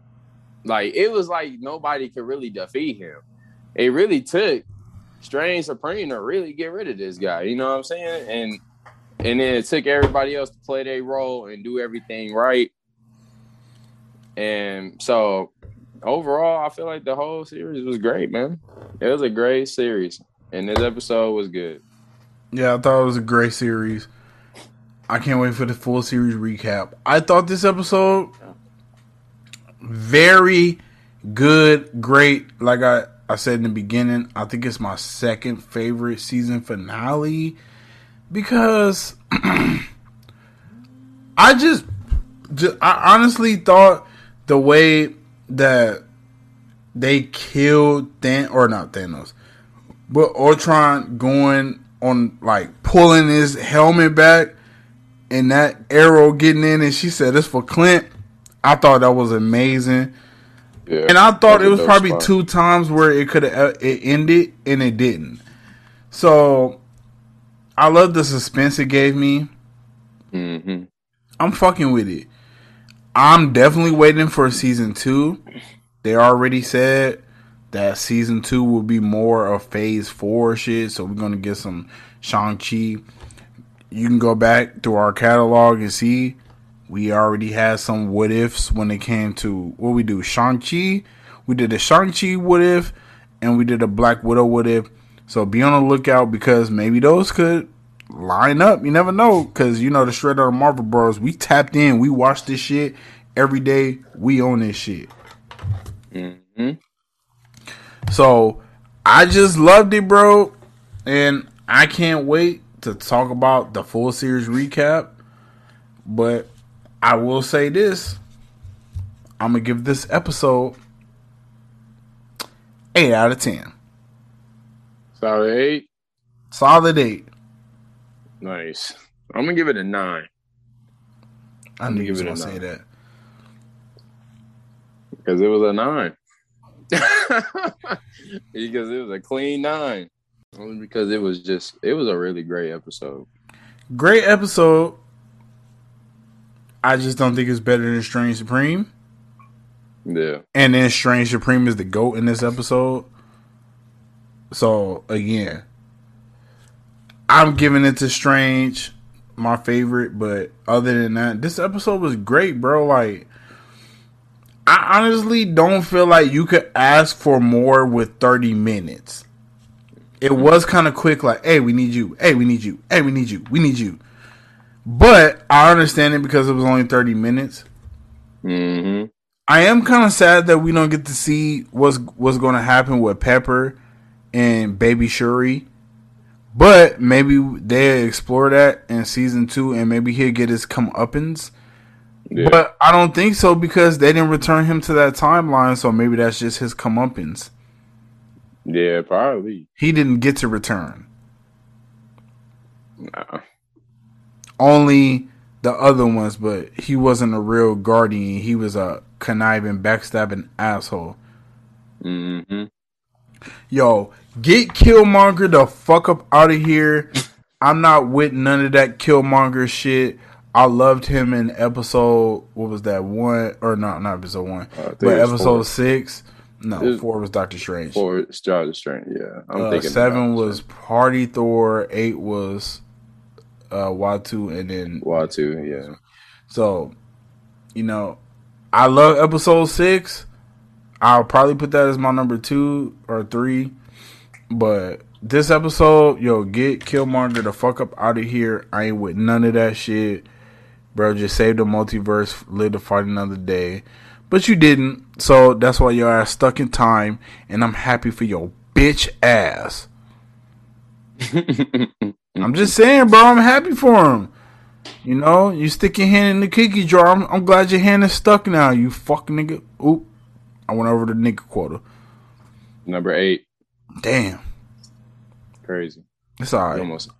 B: like, it was like nobody could really defeat him. It really took Strange Supreme to really get rid of this guy. You know what I'm saying? And and then it took everybody else to play their role and do everything right. And so overall, I feel like the whole series was great, man. It was a great series, and this episode was good.
A: Yeah, I thought it was a great series. I can't wait for the full series recap. I thought this episode very good, great. Like I, I said in the beginning, I think it's my second favorite season finale because [CLEARS THROAT] I just, just I honestly thought the way that they killed Than or not Thanos, but Ultron going on like pulling his helmet back and that arrow getting in and she said it's for Clint. I thought that was amazing. Yeah, and I thought it was probably spot. two times where it could have uh, it ended and it didn't. So I love the suspense it gave me. Mm-hmm. I'm fucking with it. I'm definitely waiting for season two. They already said that season two will be more of phase four shit. So we're gonna get some Shang-Chi. You can go back to our catalog and see we already had some what ifs when it came to what we do. Shang-Chi. We did a Shang-Chi what if and we did a Black Widow what if. So be on the lookout because maybe those could line up. You never know because you know the Shredder and Marvel Bros. We tapped in. We watched this shit every day. We own this shit. Mm-hmm. So I just loved it, bro, and I can't wait to talk about the full series recap. But I will say this: I'm gonna give this episode eight out of ten.
B: Solid eight.
A: Solid eight.
B: Nice. I'm gonna give it a nine.
A: I knew you was gonna say that
B: because it was a nine. [LAUGHS] because it was a clean nine. Only because it was just it was a really great episode.
A: Great episode. I just don't think it's better than Strange Supreme.
B: Yeah.
A: And then Strange Supreme is the GOAT in this episode. So again, I'm giving it to Strange, my favorite, but other than that, this episode was great, bro. Like I honestly don't feel like you could ask for more with 30 minutes. It was kind of quick, like, hey, we need you. Hey, we need you. Hey, we need you. We need you. But I understand it because it was only 30 minutes. Mm-hmm. I am kind of sad that we don't get to see what's what's going to happen with Pepper and Baby Shuri. But maybe they explore that in season two, and maybe he'll get his comeuppance yeah. But I don't think so because they didn't return him to that timeline, so maybe that's just his comeuppance.
B: Yeah, probably.
A: He didn't get to return. Nah. Only the other ones, but he wasn't a real guardian. He was a conniving, backstabbing asshole. Mm-hmm. Yo, get Killmonger the fuck up out of here. I'm not with none of that Killmonger shit. I loved him in episode what was that one or not not episode one, uh, but episode four. six. No, was, four was Doctor Strange.
B: Four is Doctor Strange. Yeah,
A: I'm uh, thinking seven was Party Thor. Eight was uh Uatu, and then
B: Uatu. Yeah.
A: So, you know, I love episode six. I'll probably put that as my number two or three, but this episode, yo, get Killmonger the fuck up out of here. I ain't with none of that shit. Bro, just save the multiverse, live to fight another day. But you didn't, so that's why your ass stuck in time, and I'm happy for your bitch ass. [LAUGHS] I'm just saying, bro, I'm happy for him. You know, you stick your hand in the cookie jar. I'm, I'm glad your hand is stuck now, you fucking nigga. Oop. I went over the nigga quota.
B: Number eight.
A: Damn.
B: Crazy.
A: It's alright. Almost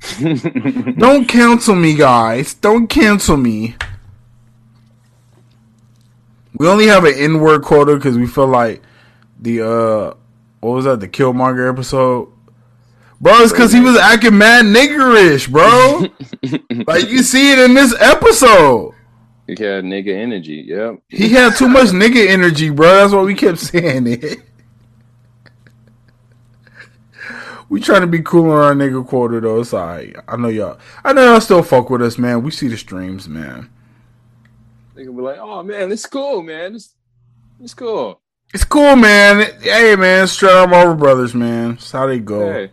A: [LAUGHS] Don't cancel me, guys. Don't cancel me. We only have an N word quota because we feel like the uh what was that the Killmonger episode? Bro, it's because he was acting mad niggerish, bro. [LAUGHS] like you see it in this episode.
B: He had nigga energy. Yep.
A: He had too much nigga energy, bro. That's why we kept saying it. we trying to be cool on our nigga quarter though. It's alright. I know y'all. I know y'all still fuck with us, man. We see the streams, man.
B: They can be like, "Oh man, it's cool, man. It's it's cool."
A: It's cool, man. Hey, man, straight up over Brothers, man. That's how they go.
B: Hey.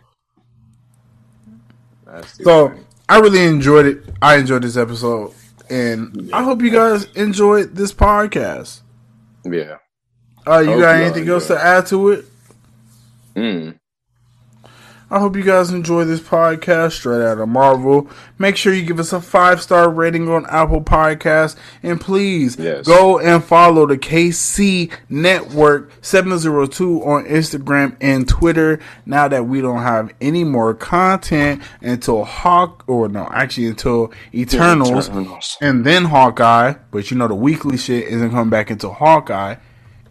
A: So I really enjoyed it. I enjoyed this episode, and I hope you guys enjoyed this podcast.
B: Yeah.
A: Uh, you got anything else to add to it?
B: Mm.
A: I hope you guys enjoy this podcast straight out of Marvel. Make sure you give us a five star rating on Apple Podcasts. And please
B: yes.
A: go and follow the KC Network 702 on Instagram and Twitter. Now that we don't have any more content until Hawk, or no, actually until Eternals, Eternals. and then Hawkeye. But you know, the weekly shit isn't coming back until Hawkeye.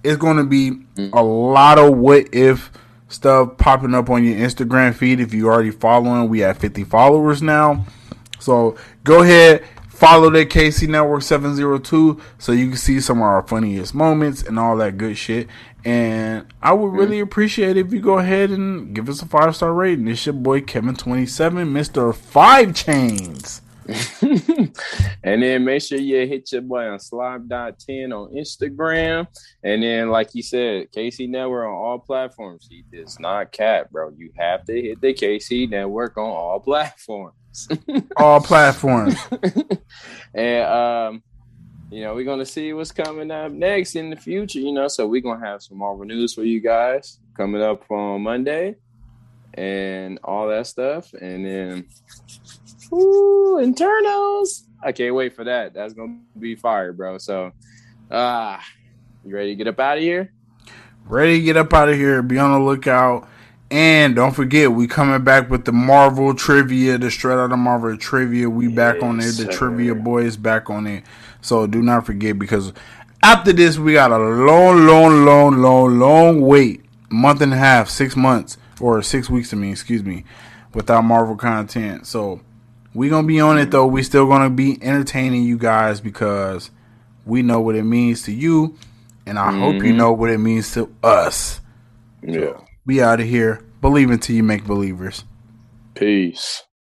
A: It's going to be mm. a lot of what if stuff popping up on your Instagram feed. If you already following, we have 50 followers now. So go ahead, follow the KC Network 702 so you can see some of our funniest moments and all that good shit. And I would really appreciate if you go ahead and give us a five star rating. It's your boy Kevin27, Mr. Five Chains. [LAUGHS]
B: and then make sure you hit your boy on slime.10 on Instagram. And then, like you said, KC Network on all platforms. He does not cap, bro. You have to hit the KC Network on all platforms. [LAUGHS]
A: all platforms. [LAUGHS]
B: and um, you know, we're gonna see what's coming up next in the future, you know. So we're gonna have some Marvel news for you guys coming up on Monday and all that stuff. And then Ooh, Eternals. I can't wait for that. That's gonna be fire, bro. So ah, uh, you ready to get up out of here?
A: Ready to get up out of here. Be on the lookout. And don't forget, we coming back with the Marvel trivia, the straight out of Marvel trivia. We yes, back on it. The sir. trivia boys back on it. So do not forget because after this, we got a long, long, long, long, long wait. Month and a half, six months, or six weeks. I mean, excuse me, without Marvel content. So we gonna be on it though. We still gonna be entertaining you guys because we know what it means to you, and I mm-hmm. hope you mm-hmm. know what it means to us.
B: Yeah. So,
A: we out of here. Believe until you make believers.
B: Peace.